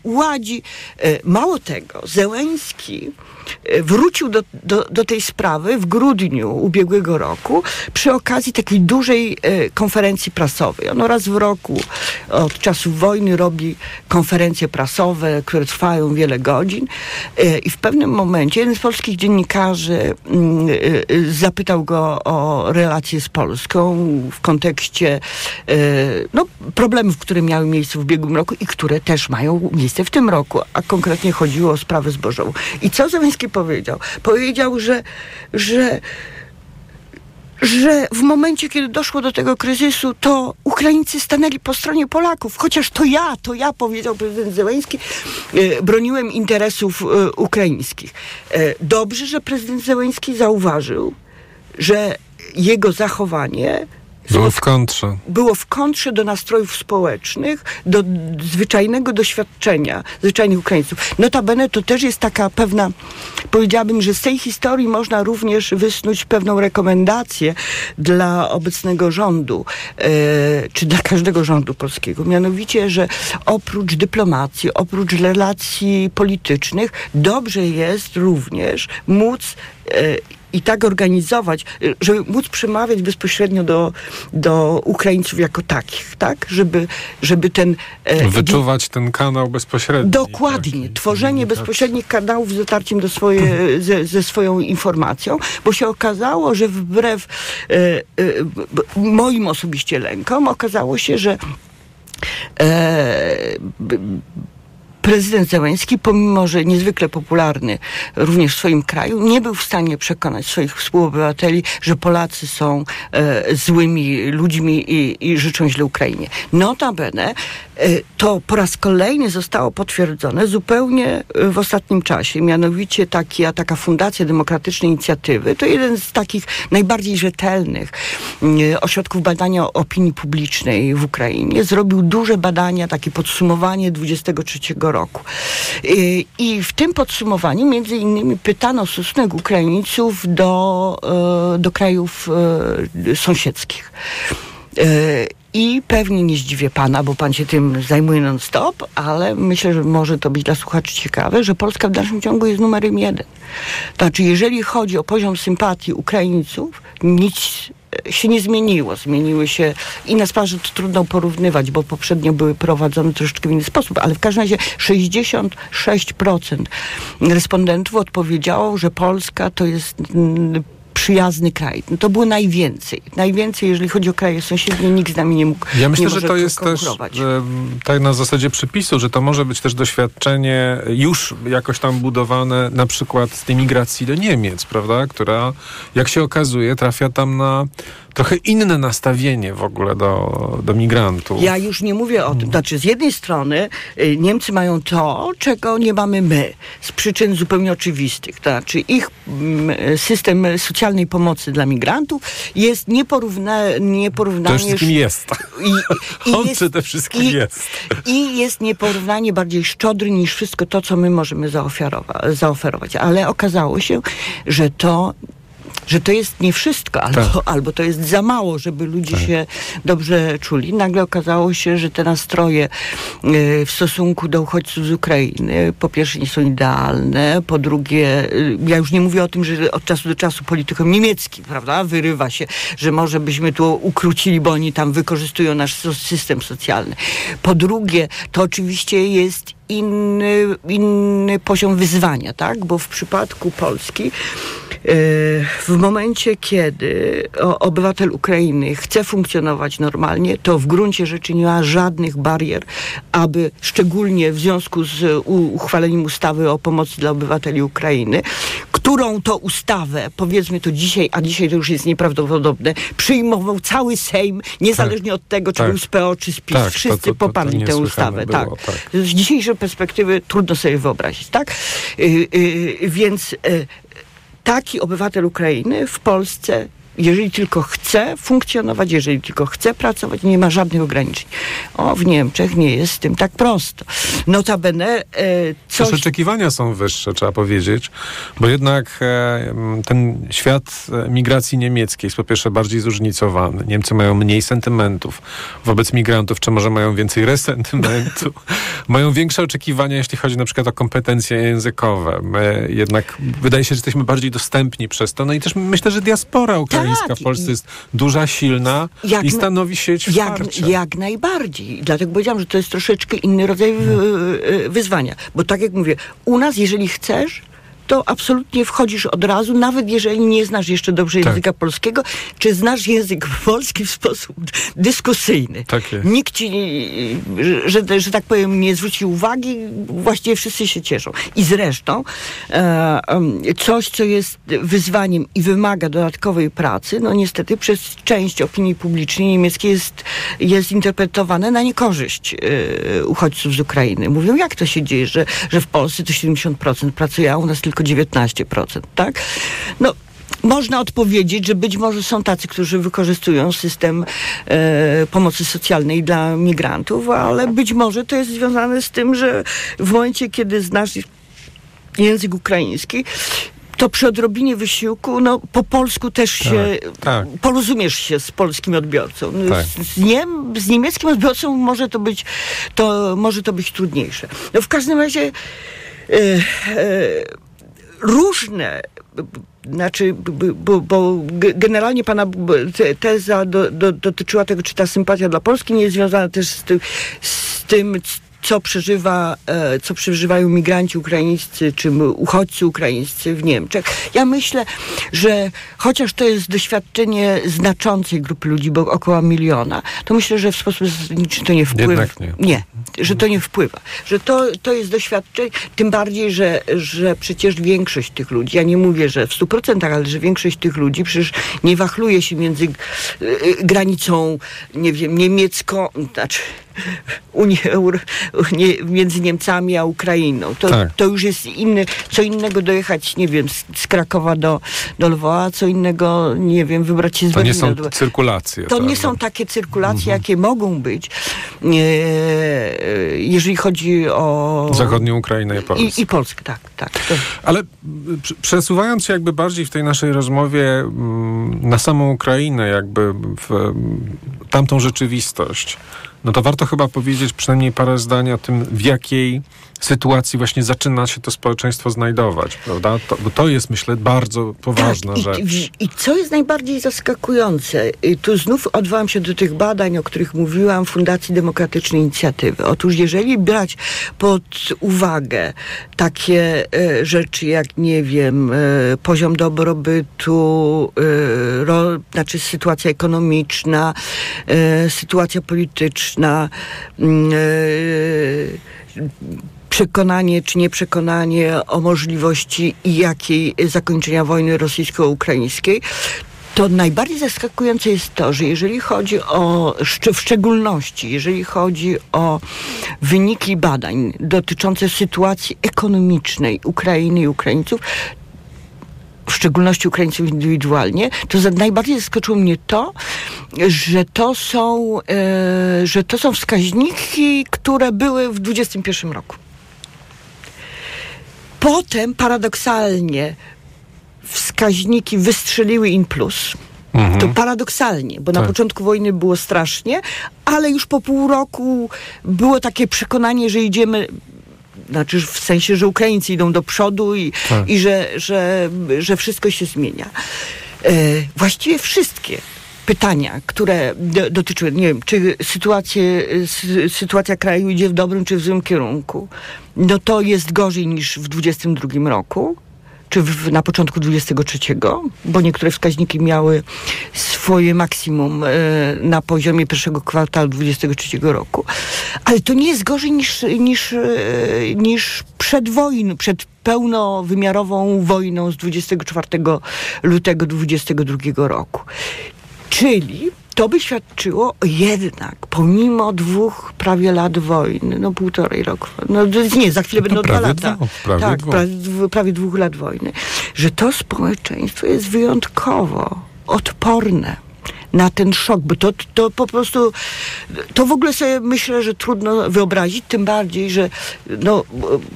uładzi. E, mało tego, Zełęński e, wrócił do, do, do tej sprawy w grudniu ubiegłego roku przy okazji takiej dużej konferencji prasowej. Ono raz w roku od czasów wojny robi konferencje prasowe, które trwają wiele godzin e, i w pewnym momencie jeden z polskich dziennikarzy mm, e, e, zapytał go o relacje z Polską w kontekście no, problemów, które miały miejsce w ubiegłym roku i które też mają miejsce w tym roku, a konkretnie chodziło o sprawę zbożową. I co Zełenski powiedział? Powiedział, że, że że w momencie, kiedy doszło do tego kryzysu, to Ukraińcy stanęli po stronie Polaków. Chociaż to ja, to ja, powiedział prezydent Zełenski, e, broniłem interesów e, ukraińskich. E, dobrze, że prezydent Zełenski zauważył, że jego zachowanie było w kontrze. Było w kontrze do nastrojów społecznych, do zwyczajnego doświadczenia zwyczajnych Ukraińców. Notabene to też jest taka pewna, powiedziałabym, że z tej historii można również wysnuć pewną rekomendację dla obecnego rządu, e, czy dla każdego rządu polskiego. Mianowicie, że oprócz dyplomacji, oprócz relacji politycznych, dobrze jest również móc i tak organizować, żeby móc przemawiać bezpośrednio do, do Ukraińców jako takich, tak? Żeby, żeby ten... Wyczuwać ten kanał bezpośredni. Dokładnie. Taki, Tworzenie bezpośrednich kanałów z dotarciem do swoje, ze, ze swoją informacją, bo się okazało, że wbrew e, e, moim osobiście lękom, okazało się, że e, prezydent Zełenski, pomimo że niezwykle popularny również w swoim kraju, nie był w stanie przekonać swoich współobywateli, że Polacy są e, złymi ludźmi i, i życzą źle Ukrainie. Notabene e, to po raz kolejny zostało potwierdzone zupełnie e, w ostatnim czasie. Mianowicie taki, a taka Fundacja Demokratycznej Inicjatywy to jeden z takich najbardziej rzetelnych e, ośrodków badania opinii publicznej w Ukrainie. Zrobił duże badania, takie podsumowanie 23 roku roku. Y, I w tym podsumowaniu między innymi pytano stosunek Ukraińców do, e, do krajów e, sąsiedzkich. I pewnie nie zdziwię pana, bo pan się tym zajmuje non-stop, ale myślę, że może to być dla słuchaczy ciekawe, że Polska w dalszym ciągu jest numerem jeden. Znaczy, jeżeli chodzi o poziom sympatii Ukraińców, nic się nie zmieniło. Zmieniły się i na sparze to trudno porównywać, bo poprzednio były prowadzone troszeczkę w inny sposób, ale w każdym razie 66% respondentów odpowiedziało, że Polska to jest mm, przyjazny kraj. No to było najwięcej. Najwięcej, jeżeli chodzi o kraje sąsiednie, nikt z nami nie mógł Ja myślę, że to jest też tak na zasadzie przepisu, że to może być też doświadczenie już jakoś tam budowane na przykład z tej migracji do Niemiec, prawda? Która, jak się okazuje, trafia tam na trochę inne nastawienie w ogóle do, do migrantów. Ja już nie mówię o tym. Znaczy, z jednej strony y, Niemcy mają to, czego nie mamy my, z przyczyn zupełnie oczywistych. To znaczy, ich mm, system socjalnej pomocy dla migrantów jest nieporówna, nieporównanie... To wszystkim jest. I, i On jest, przede wszystkim i, jest. I jest nieporównanie bardziej szczodry niż wszystko to, co my możemy zaoferować. Ale okazało się, że to że to jest nie wszystko, albo, tak. albo to jest za mało, żeby ludzie tak. się dobrze czuli. Nagle okazało się, że te nastroje e, w stosunku do uchodźców z Ukrainy po pierwsze nie są idealne, po drugie, e, ja już nie mówię o tym, że od czasu do czasu politykom niemieckim, prawda, wyrywa się, że może byśmy tu ukrócili, bo oni tam wykorzystują nasz system socjalny. Po drugie, to oczywiście jest inny, inny poziom wyzwania, tak? Bo w przypadku Polski w momencie, kiedy obywatel Ukrainy chce funkcjonować normalnie, to w gruncie rzeczy nie ma żadnych barier, aby szczególnie w związku z uchwaleniem ustawy o pomocy dla obywateli Ukrainy, którą to ustawę, powiedzmy to dzisiaj, a dzisiaj to już jest nieprawdopodobne, przyjmował cały Sejm, niezależnie tak, od tego, czy tak. był z PO, czy z PiS. Tak, Wszyscy to, to, to, poparli tę ustawę. Było, tak. tak. Z dzisiejszej perspektywy trudno sobie wyobrazić, tak? Yy, yy, więc yy, taki obywatel Ukrainy w Polsce jeżeli tylko chce funkcjonować, jeżeli tylko chce pracować, nie ma żadnych ograniczeń. O, w Niemczech nie jest z tym tak prosto. Notabene e, coś... Też oczekiwania są wyższe, trzeba powiedzieć, bo jednak e, ten świat e, migracji niemieckiej jest po pierwsze bardziej zróżnicowany. Niemcy mają mniej sentymentów wobec migrantów, czy może mają więcej resentymentu. mają większe oczekiwania, jeśli chodzi na przykład o kompetencje językowe. My jednak wydaje się, że jesteśmy bardziej dostępni przez to. No i też myślę, że diaspora ukraińska ukraińska tak. w Polsce jest duża, silna jak, i stanowi sieć jak, jak najbardziej. Dlatego powiedziałam, że to jest troszeczkę inny rodzaj hmm. wyzwania. Bo tak jak mówię, u nas jeżeli chcesz, to absolutnie wchodzisz od razu, nawet jeżeli nie znasz jeszcze dobrze tak. języka polskiego, czy znasz język polski w sposób dyskusyjny. Tak jest. Nikt ci, że, że tak powiem, nie zwróci uwagi, właściwie wszyscy się cieszą. I zresztą e, coś, co jest wyzwaniem i wymaga dodatkowej pracy, no niestety przez część opinii publicznej niemieckiej jest, jest interpretowane na niekorzyść e, uchodźców z Ukrainy. Mówią, jak to się dzieje, że, że w Polsce to 70% pracuje, a u nas tylko tylko 19%, tak? No, można odpowiedzieć, że być może są tacy, którzy wykorzystują system e, pomocy socjalnej dla migrantów, ale być może to jest związane z tym, że w momencie, kiedy znasz język ukraiński, to przy odrobinie wysiłku, no po polsku też tak, się tak. porozumiesz się z polskim odbiorcą. No, tak. Z, niem, z niemieckim odbiorcą może to być, to może to być trudniejsze. No w każdym razie e, e, różne znaczy, bo, bo generalnie pana teza do, do, dotyczyła tego, czy ta sympatia dla Polski nie jest związana też z tym, z tym co przeżywa, e, co przeżywają migranci ukraińscy, czy uchodźcy ukraińscy w Niemczech. Ja myślę, że chociaż to jest doświadczenie znaczącej grupy ludzi, bo około miliona, to myślę, że w sposób zasadniczy to nie wpływa. nie. nie, że to nie wpływa. Że to, to jest doświadczenie, tym bardziej, że, że przecież większość tych ludzi, ja nie mówię, że w stu procentach, ale że większość tych ludzi przecież nie wachluje się między e, granicą, nie wiem, niemiecką, znaczy Unii Euro, nie, między Niemcami a Ukrainą. To, tak. to już jest inny, co innego dojechać, nie wiem, z, z Krakowa do, do Lwowa, co innego, nie wiem, wybrać się z To nie są do... cyrkulacje. To prawda? nie są takie cyrkulacje, mhm. jakie mogą być, e, jeżeli chodzi o... Zachodnią Ukrainę i Polskę. I, i Polskę, tak. tak to... Ale przesuwając się jakby bardziej w tej naszej rozmowie mm, na samą Ukrainę, jakby w tamtą rzeczywistość, no to warto chyba powiedzieć przynajmniej parę zdań o tym, w jakiej sytuacji właśnie zaczyna się to społeczeństwo znajdować, prawda? To, bo to jest, myślę, bardzo poważna tak, rzecz. I, I, co jest najbardziej zaskakujące? Tu znów odwołam się do tych badań, o których mówiłam, Fundacji Demokratycznej Inicjatywy. Otóż jeżeli brać pod uwagę takie e, rzeczy jak, nie wiem, e, poziom dobrobytu, e, ro, znaczy sytuacja ekonomiczna, sytuacja polityczna, mm, e, przekonanie czy nieprzekonanie o możliwości i jakiej zakończenia wojny rosyjsko-ukraińskiej, to najbardziej zaskakujące jest to, że jeżeli chodzi o, w szczególności jeżeli chodzi o wyniki badań dotyczące sytuacji ekonomicznej Ukrainy i Ukraińców, w szczególności Ukraińców indywidualnie, to najbardziej zaskoczyło mnie to, że to są, e, że to są wskaźniki, które były w 2021 roku. Potem paradoksalnie wskaźniki wystrzeliły in plus. Mhm. To paradoksalnie, bo tak. na początku wojny było strasznie, ale już po pół roku było takie przekonanie, że idziemy znaczy w sensie, że Ukraińcy idą do przodu i, tak. i że, że, że wszystko się zmienia. E, właściwie wszystkie pytania, które do, dotyczyły, nie wiem, czy sytuacje, sytuacja kraju idzie w dobrym czy w złym kierunku, no to jest gorzej niż w 2022 roku czy w, na początku 23, bo niektóre wskaźniki miały swoje maksimum e, na poziomie pierwszego kwartału 23 roku. Ale to nie jest gorzej niż, niż, e, niż przed wojną, przed pełnowymiarową wojną z 24 lutego 22 roku. Czyli to by świadczyło jednak, pomimo dwóch prawie lat wojny, no półtorej roku, no nie, za chwilę no będą dwa lata. Dwóch, prawie tak, dwóch. Prawie, prawie dwóch lat wojny, że to społeczeństwo jest wyjątkowo odporne na ten szok, bo to, to po prostu, to w ogóle sobie myślę, że trudno wyobrazić, tym bardziej, że no,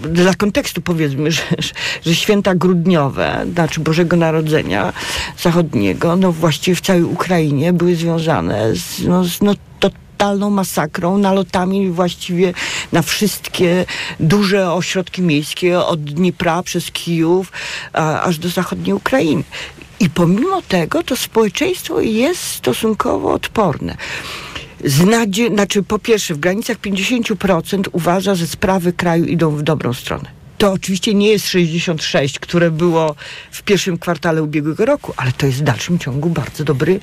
dla kontekstu powiedzmy, że, że święta grudniowe, znaczy Bożego Narodzenia Zachodniego, no właściwie w całej Ukrainie były związane z, no, z no, totalną masakrą, nalotami właściwie na wszystkie duże ośrodki miejskie, od Dnipra przez Kijów a, aż do zachodniej Ukrainy. I pomimo tego to społeczeństwo jest stosunkowo odporne. Znadzie, znaczy po pierwsze w granicach 50% uważa, że sprawy kraju idą w dobrą stronę. To oczywiście nie jest 66, które było w pierwszym kwartale ubiegłego roku, ale to jest w dalszym ciągu bardzo dobry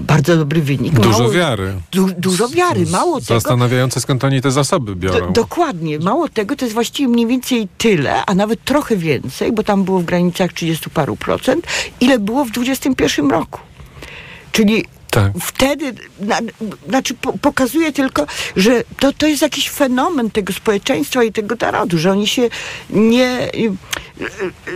bardzo dobry wynik. Dużo mało, wiary. Du, dużo wiary, mało tego. Zastanawiające skąd oni te zasoby biorą. Do, dokładnie. Mało tego, to jest właściwie mniej więcej tyle, a nawet trochę więcej, bo tam było w granicach 30 paru procent, ile było w 21 roku. Czyli tak. Wtedy, na, znaczy po, pokazuje tylko, że to, to jest jakiś fenomen tego społeczeństwa i tego narodu, że oni się nie,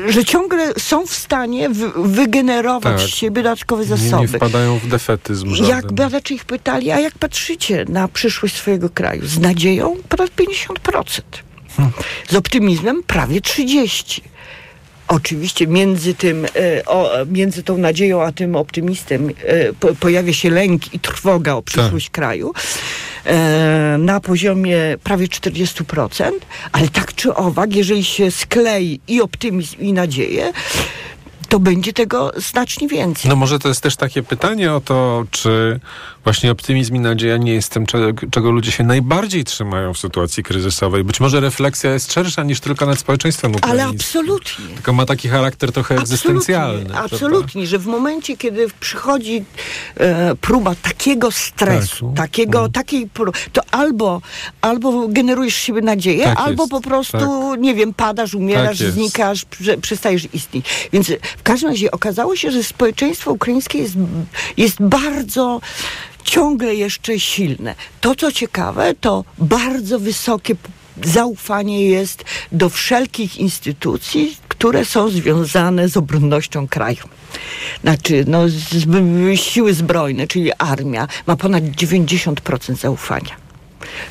że ciągle są w stanie wygenerować tak. z siebie dodatkowe zasoby. Nie, nie wpadają w defetyzm żaden. Jak badacze ich pytali, a jak patrzycie na przyszłość swojego kraju? Z nadzieją ponad 50%. Hmm. Z optymizmem prawie 30%. Oczywiście między tym, e, o, między tą nadzieją a tym optymistem e, po, pojawia się lęk i trwoga o przyszłość tak. kraju e, na poziomie prawie 40%, ale tak czy owak, jeżeli się sklei i optymizm i nadzieję, to będzie tego znacznie więcej. No może to jest też takie pytanie o to, czy właśnie optymizm i nadzieja nie jest tym, czego, ludzie się najbardziej trzymają w sytuacji kryzysowej. Być może refleksja jest szersza niż tylko nad społeczeństwem ukraińskim. Ale absolutnie. Tylko ma taki charakter trochę egzystencjalny. Absolutnie, absolutnie że w momencie, kiedy przychodzi e, próba takiego stresu, tak. takiego, mm. takiej to albo, albo generujesz siebie nadzieję, tak albo jest. po prostu, tak. nie wiem, padasz, umierasz, tak znikasz, przestajesz istnieć. Więc każdym razie okazało się, że społeczeństwo ukraińskie jest, jest bardzo ciągle jeszcze silne. To, co ciekawe, to bardzo wysokie zaufanie jest do wszelkich instytucji, które są związane z obronnością kraju. Znaczy, no, z, siły zbrojne, czyli armia, ma ponad 90% zaufania.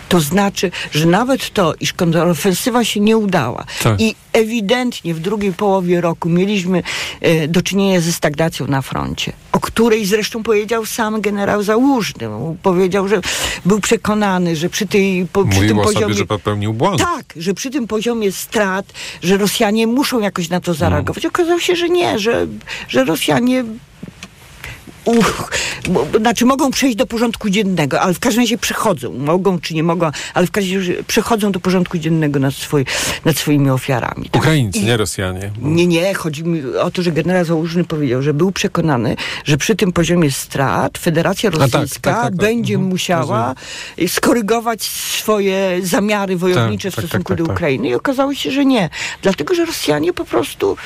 To znaczy, że nawet to, iż kontrofensywa się nie udała tak. i ewidentnie w drugiej połowie roku mieliśmy e, do czynienia ze stagnacją na froncie, o której zresztą powiedział sam generał Załużny. Powiedział, że był przekonany, że przy, tej, po, przy tym poziomie... Sobie, że popełnił błąd. Tak, że przy tym poziomie strat, że Rosjanie muszą jakoś na to zareagować. No. Okazało się, że nie, że, że Rosjanie uch, znaczy mogą przejść do porządku dziennego, ale w każdym razie przechodzą, mogą czy nie mogą, ale w każdym razie przechodzą do porządku dziennego nad, swój, nad swoimi ofiarami. Tak? Ukraińcy, I, nie Rosjanie. Nie, nie, chodzi mi o to, że generał Załużny powiedział, że był przekonany, że przy tym poziomie strat Federacja tak, Rosyjska tak, tak, tak, będzie mhm, musiała rozumiem. skorygować swoje zamiary wojownicze w stosunku do Ukrainy i okazało się, że nie. Dlatego, że Rosjanie po prostu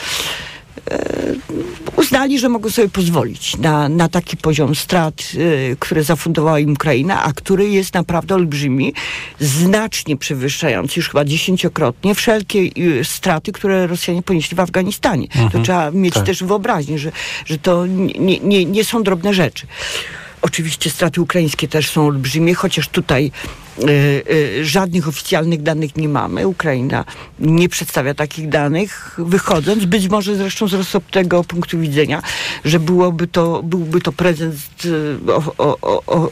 uznali, że mogą sobie pozwolić na, na taki poziom strat, e, które zafundowała im Ukraina, a który jest naprawdę olbrzymi, znacznie przewyższający już chyba dziesięciokrotnie wszelkie e, straty, które Rosjanie ponieśli w Afganistanie. Mhm. To trzeba mieć tak. też wyobraźnię, że, że to nie, nie, nie są drobne rzeczy. Oczywiście straty ukraińskie też są olbrzymie, chociaż tutaj Y, y, żadnych oficjalnych danych nie mamy. Ukraina nie przedstawia takich danych, wychodząc, być może zresztą z rozsądnego punktu widzenia, że byłoby to, byłby to prezent y,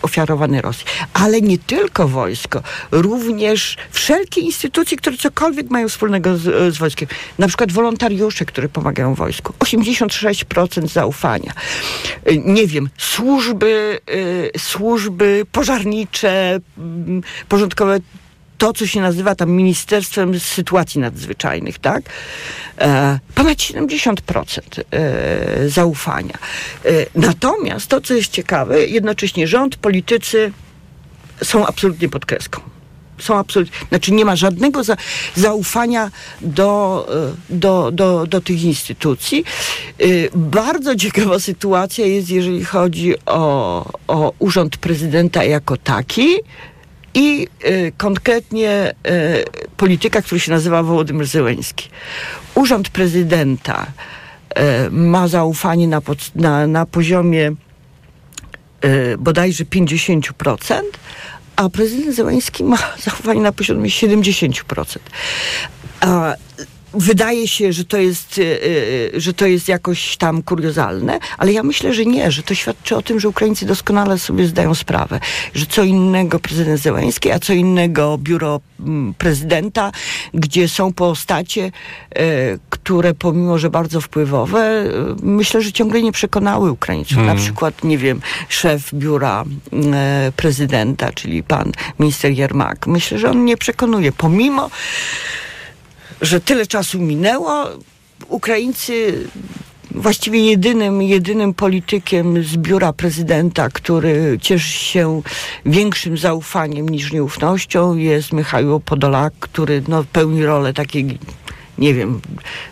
ofiarowany Rosji. Ale nie tylko wojsko, również wszelkie instytucje, które cokolwiek mają wspólnego z, z wojskiem. Na przykład wolontariusze, które pomagają wojsku. 86% zaufania. Nie wiem, służby, służby pożarnicze, porządkowe to, co się nazywa tam Ministerstwem Sytuacji Nadzwyczajnych, tak? E, ponad 70% e, zaufania. E, natomiast to, co jest ciekawe, jednocześnie rząd, politycy są absolutnie pod kreską są absolutnie, znaczy nie ma żadnego za, zaufania do, e, do, do, do tych instytucji. E, bardzo ciekawa sytuacja jest, jeżeli chodzi o, o urząd prezydenta jako taki i y, konkretnie y, polityka, który się nazywa Wołodymyr Zełenski. Urząd prezydenta y, ma zaufanie na, pod, na, na poziomie y, bodajże 50%, a prezydent Zełenski ma zaufanie na poziomie 70%. A wydaje się, że to, jest, e, e, że to jest jakoś tam kuriozalne, ale ja myślę, że nie, że to świadczy o tym, że Ukraińcy doskonale sobie zdają sprawę, że co innego prezydent Zełański, a co innego biuro mm, prezydenta, gdzie są postacie, e, które pomimo, że bardzo wpływowe, myślę, że ciągle nie przekonały Ukraińców. Na przykład, nie wiem, szef biura prezydenta, czyli pan minister Jermak. Myślę, że on nie przekonuje, pomimo że tyle czasu minęło. Ukraińcy właściwie jedynym, jedynym politykiem z biura prezydenta, który cieszy się większym zaufaniem niż nieufnością jest Michał Podolak, który no, pełni rolę takiej nie wiem,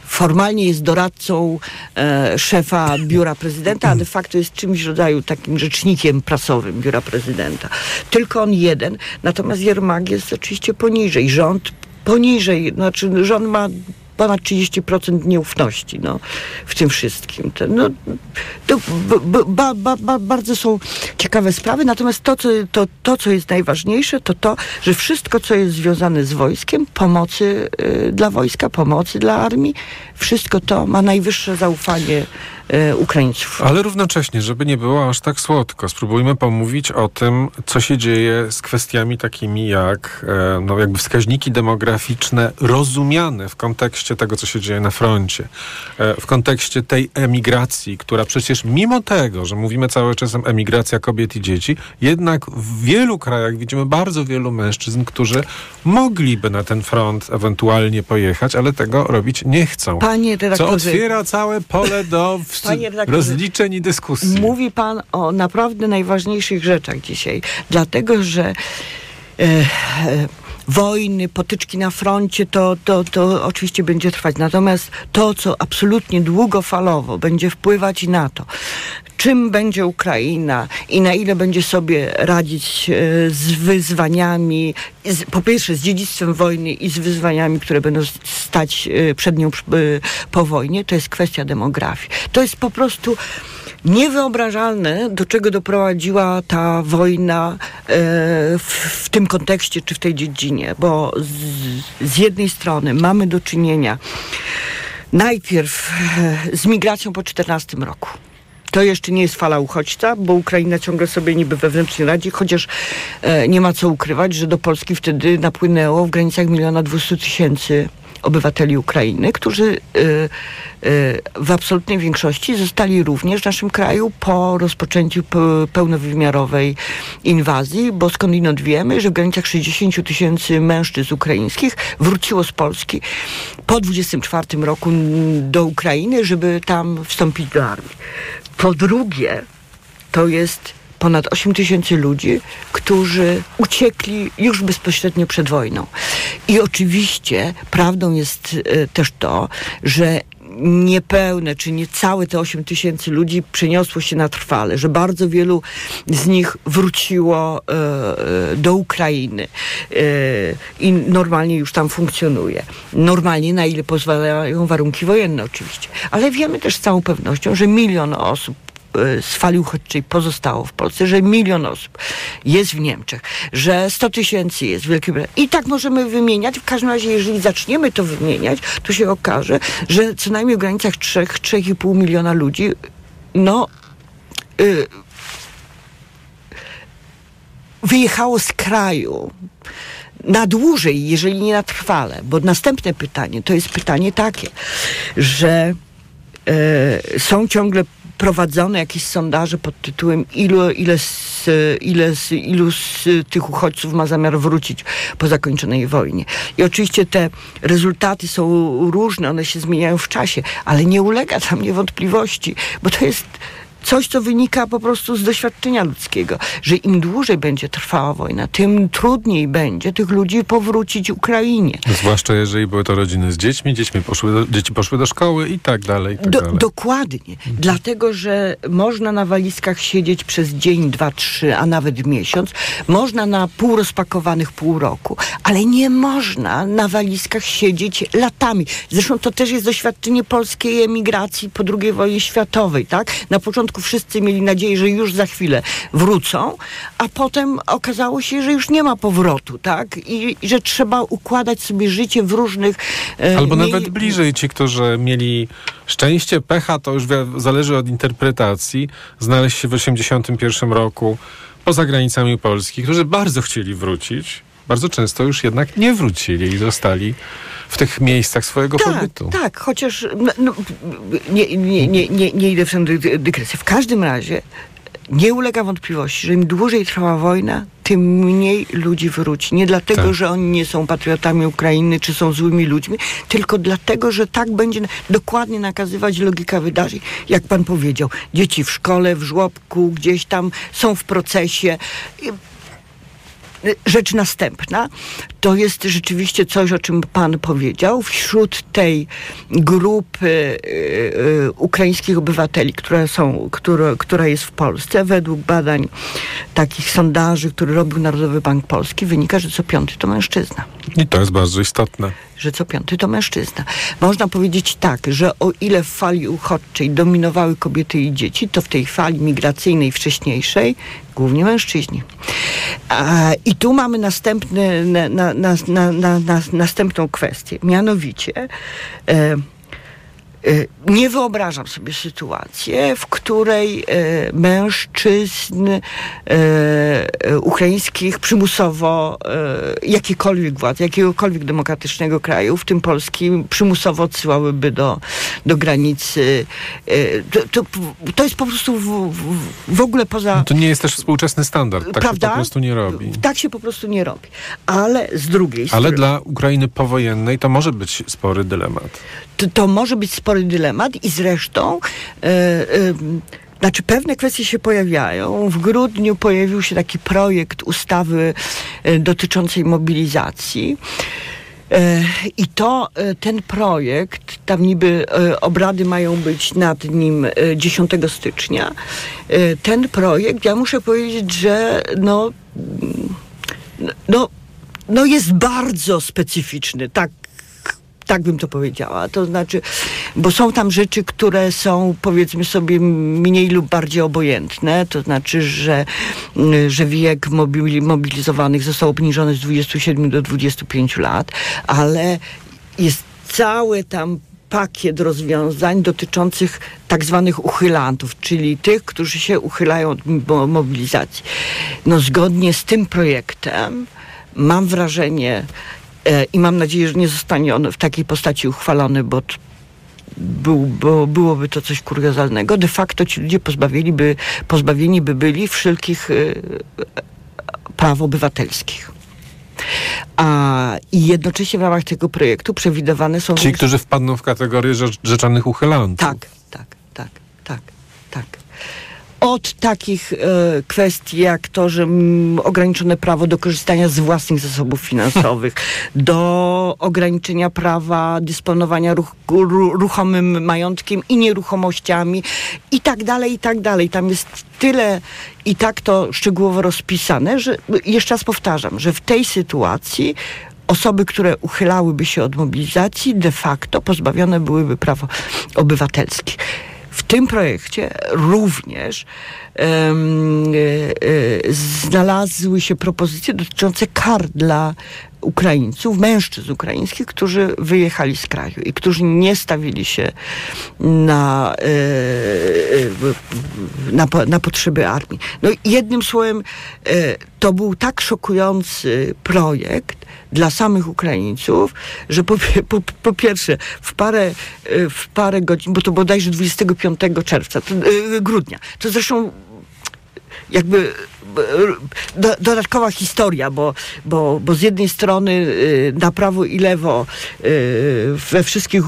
formalnie jest doradcą e, szefa biura prezydenta, a de facto jest czymś w rodzaju takim rzecznikiem prasowym biura prezydenta. Tylko on jeden, natomiast Jermak jest oczywiście poniżej. Rząd poniżej, znaczy rząd ma ponad 30% nieufności no, w tym wszystkim. No, to ba, ba, ba, bardzo są ciekawe sprawy, natomiast to co, to, to, co jest najważniejsze, to to, że wszystko, co jest związane z wojskiem, pomocy y, dla wojska, pomocy dla armii, wszystko to ma najwyższe zaufanie y, Ukraińców. Ale równocześnie, żeby nie było aż tak słodko, spróbujmy pomówić o tym, co się dzieje z kwestiami takimi jak e, no, jakby wskaźniki demograficzne rozumiane w kontekście kontekście tego, co się dzieje na froncie, e, w kontekście tej emigracji, która przecież mimo tego, że mówimy cały czas emigracja kobiet i dzieci, jednak w wielu krajach widzimy bardzo wielu mężczyzn, którzy mogliby na ten front ewentualnie pojechać, ale tego robić nie chcą. Panie co otwiera całe pole do rozliczeń i dyskusji. Mówi pan o naprawdę najważniejszych rzeczach dzisiaj, dlatego że e, wojny, potyczki na froncie, to, to, to oczywiście będzie trwać. Natomiast to, co absolutnie długofalowo będzie wpływać na to, czym będzie Ukraina i na ile będzie sobie radzić e, z wyzwaniami, z, po pierwsze z dziedzictwem wojny i z wyzwaniami, które będą stać e, przed nią e, po wojnie, to jest kwestia demografii. To jest po prostu niewyobrażalne, do czego doprowadziła ta wojna w, w, tym kontekście czy w tej dziedzinie, bo z, z jednej strony mamy do czynienia najpierw z migracją po 14 roku. To jeszcze nie jest fala uchodźca, bo Ukraina ciągle sobie niby wewnętrznie radzi, chociaż e, nie ma co ukrywać, że do Polski wtedy napłynęło w granicach miliona dwustu tysięcy obywateli Ukrainy, którzy y, y, w absolutnej większości zostali również w naszym kraju po rozpoczęciu pełnowymiarowej inwazji, bo skądinąd wiemy, że w granicach 60 tysięcy mężczyzn ukraińskich wróciło z Polski po 24 roku do Ukrainy, żeby tam wstąpić do armii. Po drugie, to jest ponad 8 tysięcy ludzi, którzy uciekli już bezpośrednio przed wojną. I oczywiście prawdą jest e, też to, że niepełne, czy niecałe te 8 tysięcy ludzi przeniosło się na trwale, że bardzo wielu z nich wróciło e, e do Ukrainy e, i normalnie już tam funkcjonuje. Normalnie, na ile pozwalają warunki wojenne oczywiście. Ale wiemy też z całą pewnością, że milion osób z fali uchodźczej pozostało w Polsce, że milion osób jest w Niemczech, że 100 tysięcy jest w Wielkiej Brytanii. I tak możemy wymieniać. W każdym razie, jeżeli zaczniemy to wymieniać, to się okaże, że co najmniej w granicach 3-3,5 miliona ludzi, no. Y, wyjechało z kraju na dłużej, jeżeli nie na trwale, bo następne pytanie to jest pytanie takie, że y, są ciągle prowadzone jakieś sondaże pod tytułem ilu, ile, z, ile z, ilu z tych uchodźców ma zamiar wrócić po zakończonej wojnie. I oczywiście te rezultaty są różne, one się zmieniają w czasie, ale nie ulega tam niewątpliwości, bo to jest coś, co wynika po prostu z doświadczenia ludzkiego, że im dłużej będzie trwała wojna, tym trudniej będzie tych ludzi powrócić Ukrainie. Zwłaszcza jeżeli były to rodziny z dziećmi, dziećmi poszły do, dzieci poszły do szkoły i tak dalej. I tak do, dalej. Dokładnie. Mhm. Dlatego, że można na walizkach siedzieć przez dzień, dwa, trzy, a nawet miesiąc. Można na pół rozpakowanych pół roku, ale nie można na walizkach siedzieć latami. Zresztą to też jest doświadczenie polskiej emigracji po II wojnie światowej, tak? Na początku początku wszyscy mieli nadzieję, że już za chwilę wrócą, a potem okazało się, że już nie ma powrotu, tak? I, i że trzeba układać sobie życie w różnych... E, Albo nawet bliżej ci, którzy mieli szczęście, pecha, to już zależy od interpretacji, znaleźć się w 1981 roku poza granicami Polski, którzy bardzo chcieli wrócić, bardzo często już jednak nie wrócili i zostali w tych miejscach swojego tak, pobytu. Tak, chociaż no, no, nie, nie, nie, nie, nie idę w tę dygresję. W każdym razie nie ulega wątpliwości, że im dłużej trwała wojna, tym mniej ludzi wróci. Nie dlatego, tak. że oni nie są patriotami Ukrainy, czy są złymi ludźmi, tylko dlatego, że tak będzie dokładnie nakazywać logika wydarzeń. Jak pan powiedział, dzieci w szkole, w żłobku, gdzieś tam są w procesie Rzecz następna to jest rzeczywiście coś, o czym Pan powiedział. Wśród tej grupy y, y, ukraińskich obywateli, które są, które, która jest w Polsce, według badań takich sondaży, które robił Narodowy Bank Polski, wynika, że co piąty to mężczyzna. I to jest bardzo istotne że co piąty to mężczyzna. Można powiedzieć tak, że o ile w fali uchodźczej dominowały kobiety i dzieci, to w tej fali migracyjnej wcześniejszej głównie mężczyźni. A, I tu mamy następny, na, na, na, następną kwestię, mianowicie e, nie wyobrażam sobie sytuacji, w której mężczyzn ukraińskich przymusowo jakikolwiek władz, jakiegokolwiek demokratycznego kraju, w tym Polski, przymusowo odsyłałyby do, do granicy. To, to, to jest po prostu w, w, w ogóle poza... No to nie jest też współczesny standard. Tak Prawda? się po prostu nie robi. Tak się po prostu nie robi. Ale z drugiej strony... Ale dla Ukrainy powojennej to może być spory dylemat. To, to może być spory dylemat i zresztą... Yy, yy, znaczy pewne kwestie się pojawiają. W grudniu pojawił się taki projekt ustawy e, dotyczącej mobilizacji. I to ten projekt, tam niby obrady mają być nad nim 10 stycznia. Ten projekt, ja muszę powiedzieć, że no, no no jest bardzo specyficzny, tak tak bym to powiedziała. To znaczy, bo są tam rzeczy, które są powiedzmy sobie mniej lub bardziej obojętne. To znaczy, że, że wiek mobilizowanych został obniżony z 27 do 25 lat, ale jest cały tam pakiet rozwiązań dotyczących tak zwanych uchylantów, czyli tych, którzy się uchylają od mobilizacji. No zgodnie z tym projektem mam wrażenie i mam nadzieję, że nie zostanie on w takiej postaci uchwalony, bo był, bo byłoby to coś kuriozalnego. De facto ci ludzie pozbawieni by byli wszelkich y, praw obywatelskich. A, I jednocześnie w ramach tego projektu przewidywane są... Ci, którzy wpadną w kategorię rzeczonych uchylantów. Tak, tak, tak, tak, tak od takich e, kwestii jak to, że m, ograniczone prawo do korzystania z własnych zasobów finansowych, do ograniczenia prawa dysponowania ruch, ruchomym majątkiem i nieruchomościami i tak dalej, i tak dalej. Tam jest tyle i tak to szczegółowo rozpisane, że jeszcze raz powtarzam, że w tej sytuacji osoby, które uchylałyby się od mobilizacji, de facto pozbawione byłyby praw obywatelskich. W tym projekcie również um, e, e, znalazły się propozycje dotyczące kar dla Ukraińców, mężczyzn ukraińskich, którzy wyjechali z kraju i którzy nie stawili się na, e, na, na potrzeby armii. No jednym słowem, to był tak szokujący projekt dla samych Ukraińców, że po, po, po pierwsze w parę, w parę godzin, bo to bodajże 25 czerwca, to, grudnia, to zresztą jakby do, dodatkowa historia, bo, bo, bo z jednej strony y, na prawo i lewo y, we wszystkich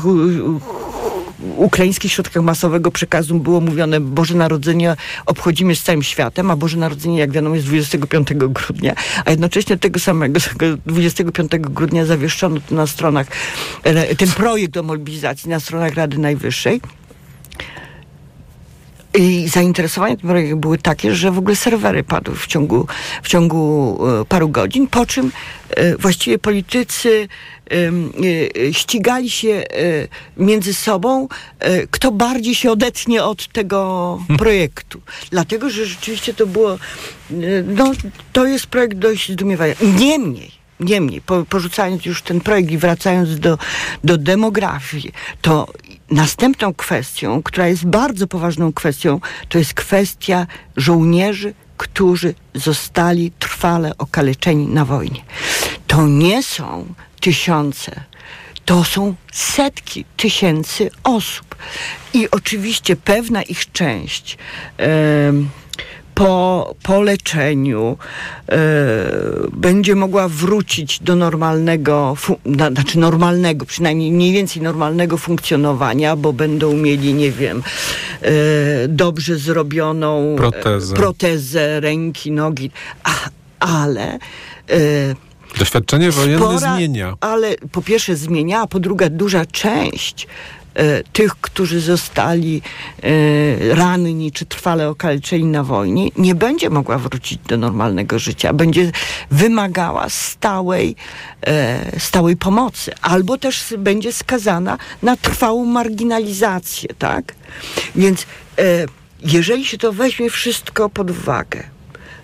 ukraińskich środkach masowego przekazu było mówione Boże Narodzenie obchodzimy z całym światem, a Boże Narodzenie, jak wiadomo, jest 25 grudnia, a jednocześnie tego samego 25 grudnia zawieszczono na stronach ten projekt o mobilizacji na stronach Rady Najwyższej. I zainteresowania tym projektem były takie, że w ogóle serwery padły w ciągu, w ciągu e, paru godzin, po czym e, właściwie politycy e, ścigali się między sobą, kto bardziej się odetnie od tego hmm. projektu. Dlatego, że rzeczywiście to było, no, to jest projekt dość zdumiewający. Niemniej, Niemniej, po, porzucając już ten projekt i wracając do, do demografii, to następną kwestią, która jest bardzo poważną kwestią, to jest kwestia żołnierzy, którzy zostali trwale okaleczeni na wojnie. To nie są tysiące, to są setki tysięcy osób. I oczywiście pewna ich część. Yy, po, po leczeniu e, będzie mogła wrócić do normalnego, na, znaczy normalnego, przynajmniej mniej więcej normalnego funkcjonowania, bo będą mieli, nie wiem, e, dobrze zrobioną e, protezę, protezę ręki, nogi, A, ale Doświadczenie wojenne spora, zmienia. Ale po pierwsze zmienia, a po drugie duża część tych, którzy zostali e, ranni czy trwale okaleczeni na wojnie, nie będzie mogła wrócić do normalnego życia. Będzie wymagała stałej, e, stałej pomocy. Albo też będzie skazana na trwałą marginalizację, tak? Więc jeżeli się to weźmie wszystko pod uwagę,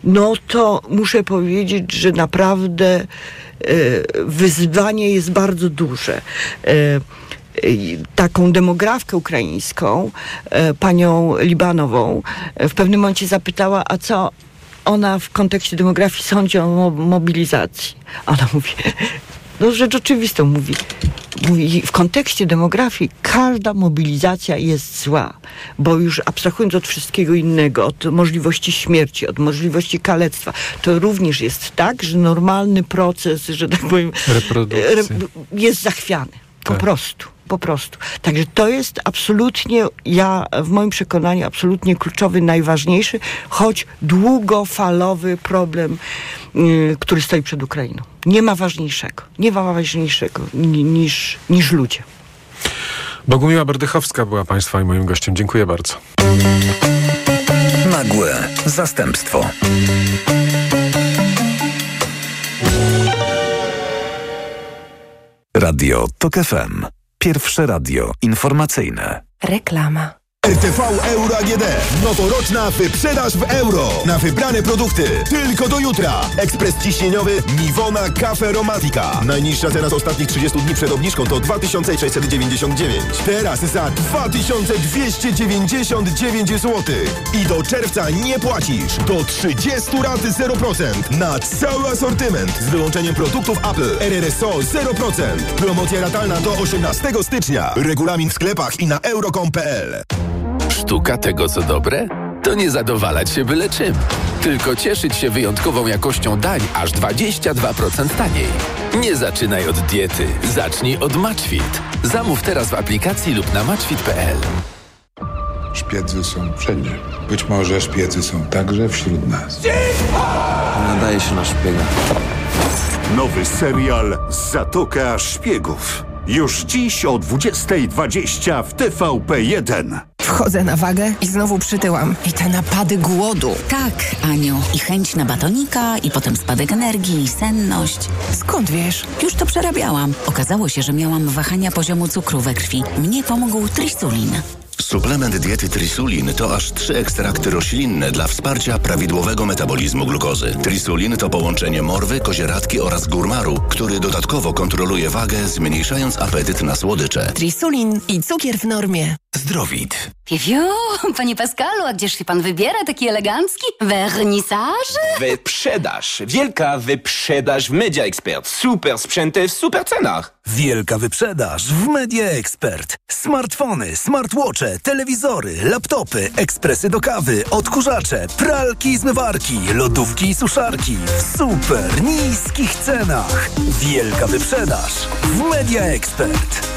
no to muszę powiedzieć, że naprawdę wyzwanie jest bardzo duże taką demografkę ukraińską, panią Libanową, w pewnym momencie zapytała, a co ona w kontekście demografii sądzi o mobilizacji. Ona mówi, no rzecz oczywistą mówi, mówi, w kontekście demografii każda mobilizacja jest zła, bo już abstrahując od wszystkiego innego, od możliwości śmierci, od możliwości kalectwa, to również jest tak, że normalny proces, że tak powiem, jest zachwiany. Po tak. prostu po prostu. Także to jest absolutnie, ja w moim przekonaniu, absolutnie kluczowy, najważniejszy, choć długofalowy problem, yy, który stoi przed Ukrainą. Nie ma ważniejszego, nie ma ważniejszego niż, niż ludzie. Bogumiła Berdychowska była Państwa i moim gościem. Dziękuję bardzo. Nagłe zastępstwo. Radio TOK FM. Pierwsze radio informacyjne. Reklama. RTV Euro AGD. Noworoczna wyprzedaż w euro. Na wybrane produkty. Tylko do jutra. Ekspres ciśnieniowy Niwona Cafe Romantica. Najniższa cena z ostatnich 30 dni przed obniżką to 2699. Teraz za 2299 zł. I do czerwca nie płacisz. Do 30 raty 0%. Na cały asortyment. Z wyłączeniem produktów Apple. RRSO 0%. Promocja ratalna do 18 stycznia. Regulamin w sklepach i na euro.com.pl. Sztuka tego, co dobre? To nie zadowalać się byle czym, tylko cieszyć się wyjątkową jakością dań aż 22% taniej. Nie zaczynaj od diety, zacznij od Matchfit. Zamów teraz w aplikacji lub na matchfit.pl. Szpiedzy są wszędzie. Być może szpiedzy są także wśród nas. Nadaje się na szpiega. Nowy serial Zatoka Szpiegów. Już dziś o 20.20 w TVP1. Wchodzę na wagę i znowu przytyłam. I te napady głodu. Tak, Aniu. I chęć na batonika, i potem spadek energii, i senność. Skąd wiesz? Już to przerabiałam. Okazało się, że miałam wahania poziomu cukru we krwi. Mnie pomógł trisulin. Suplement diety Trisulin to aż trzy ekstrakty roślinne dla wsparcia prawidłowego metabolizmu glukozy. Trisulin to połączenie morwy, kozieradki oraz górmaru, który dodatkowo kontroluje wagę, zmniejszając apetyt na słodycze. Trisulin i cukier w normie. Zdrowit. Piu, panie Pascalu, a gdzież się pan wybiera taki elegancki? Wernisaż? Wyprzedaż. Wielka wyprzedaż w Media Expert. Super sprzęty w super cenach. Wielka wyprzedaż w Media Expert. Smartfony, smartwatche, telewizory, laptopy, ekspresy do kawy, odkurzacze, pralki i zmywarki, lodówki i suszarki w super niskich cenach. Wielka wyprzedaż w Media Expert.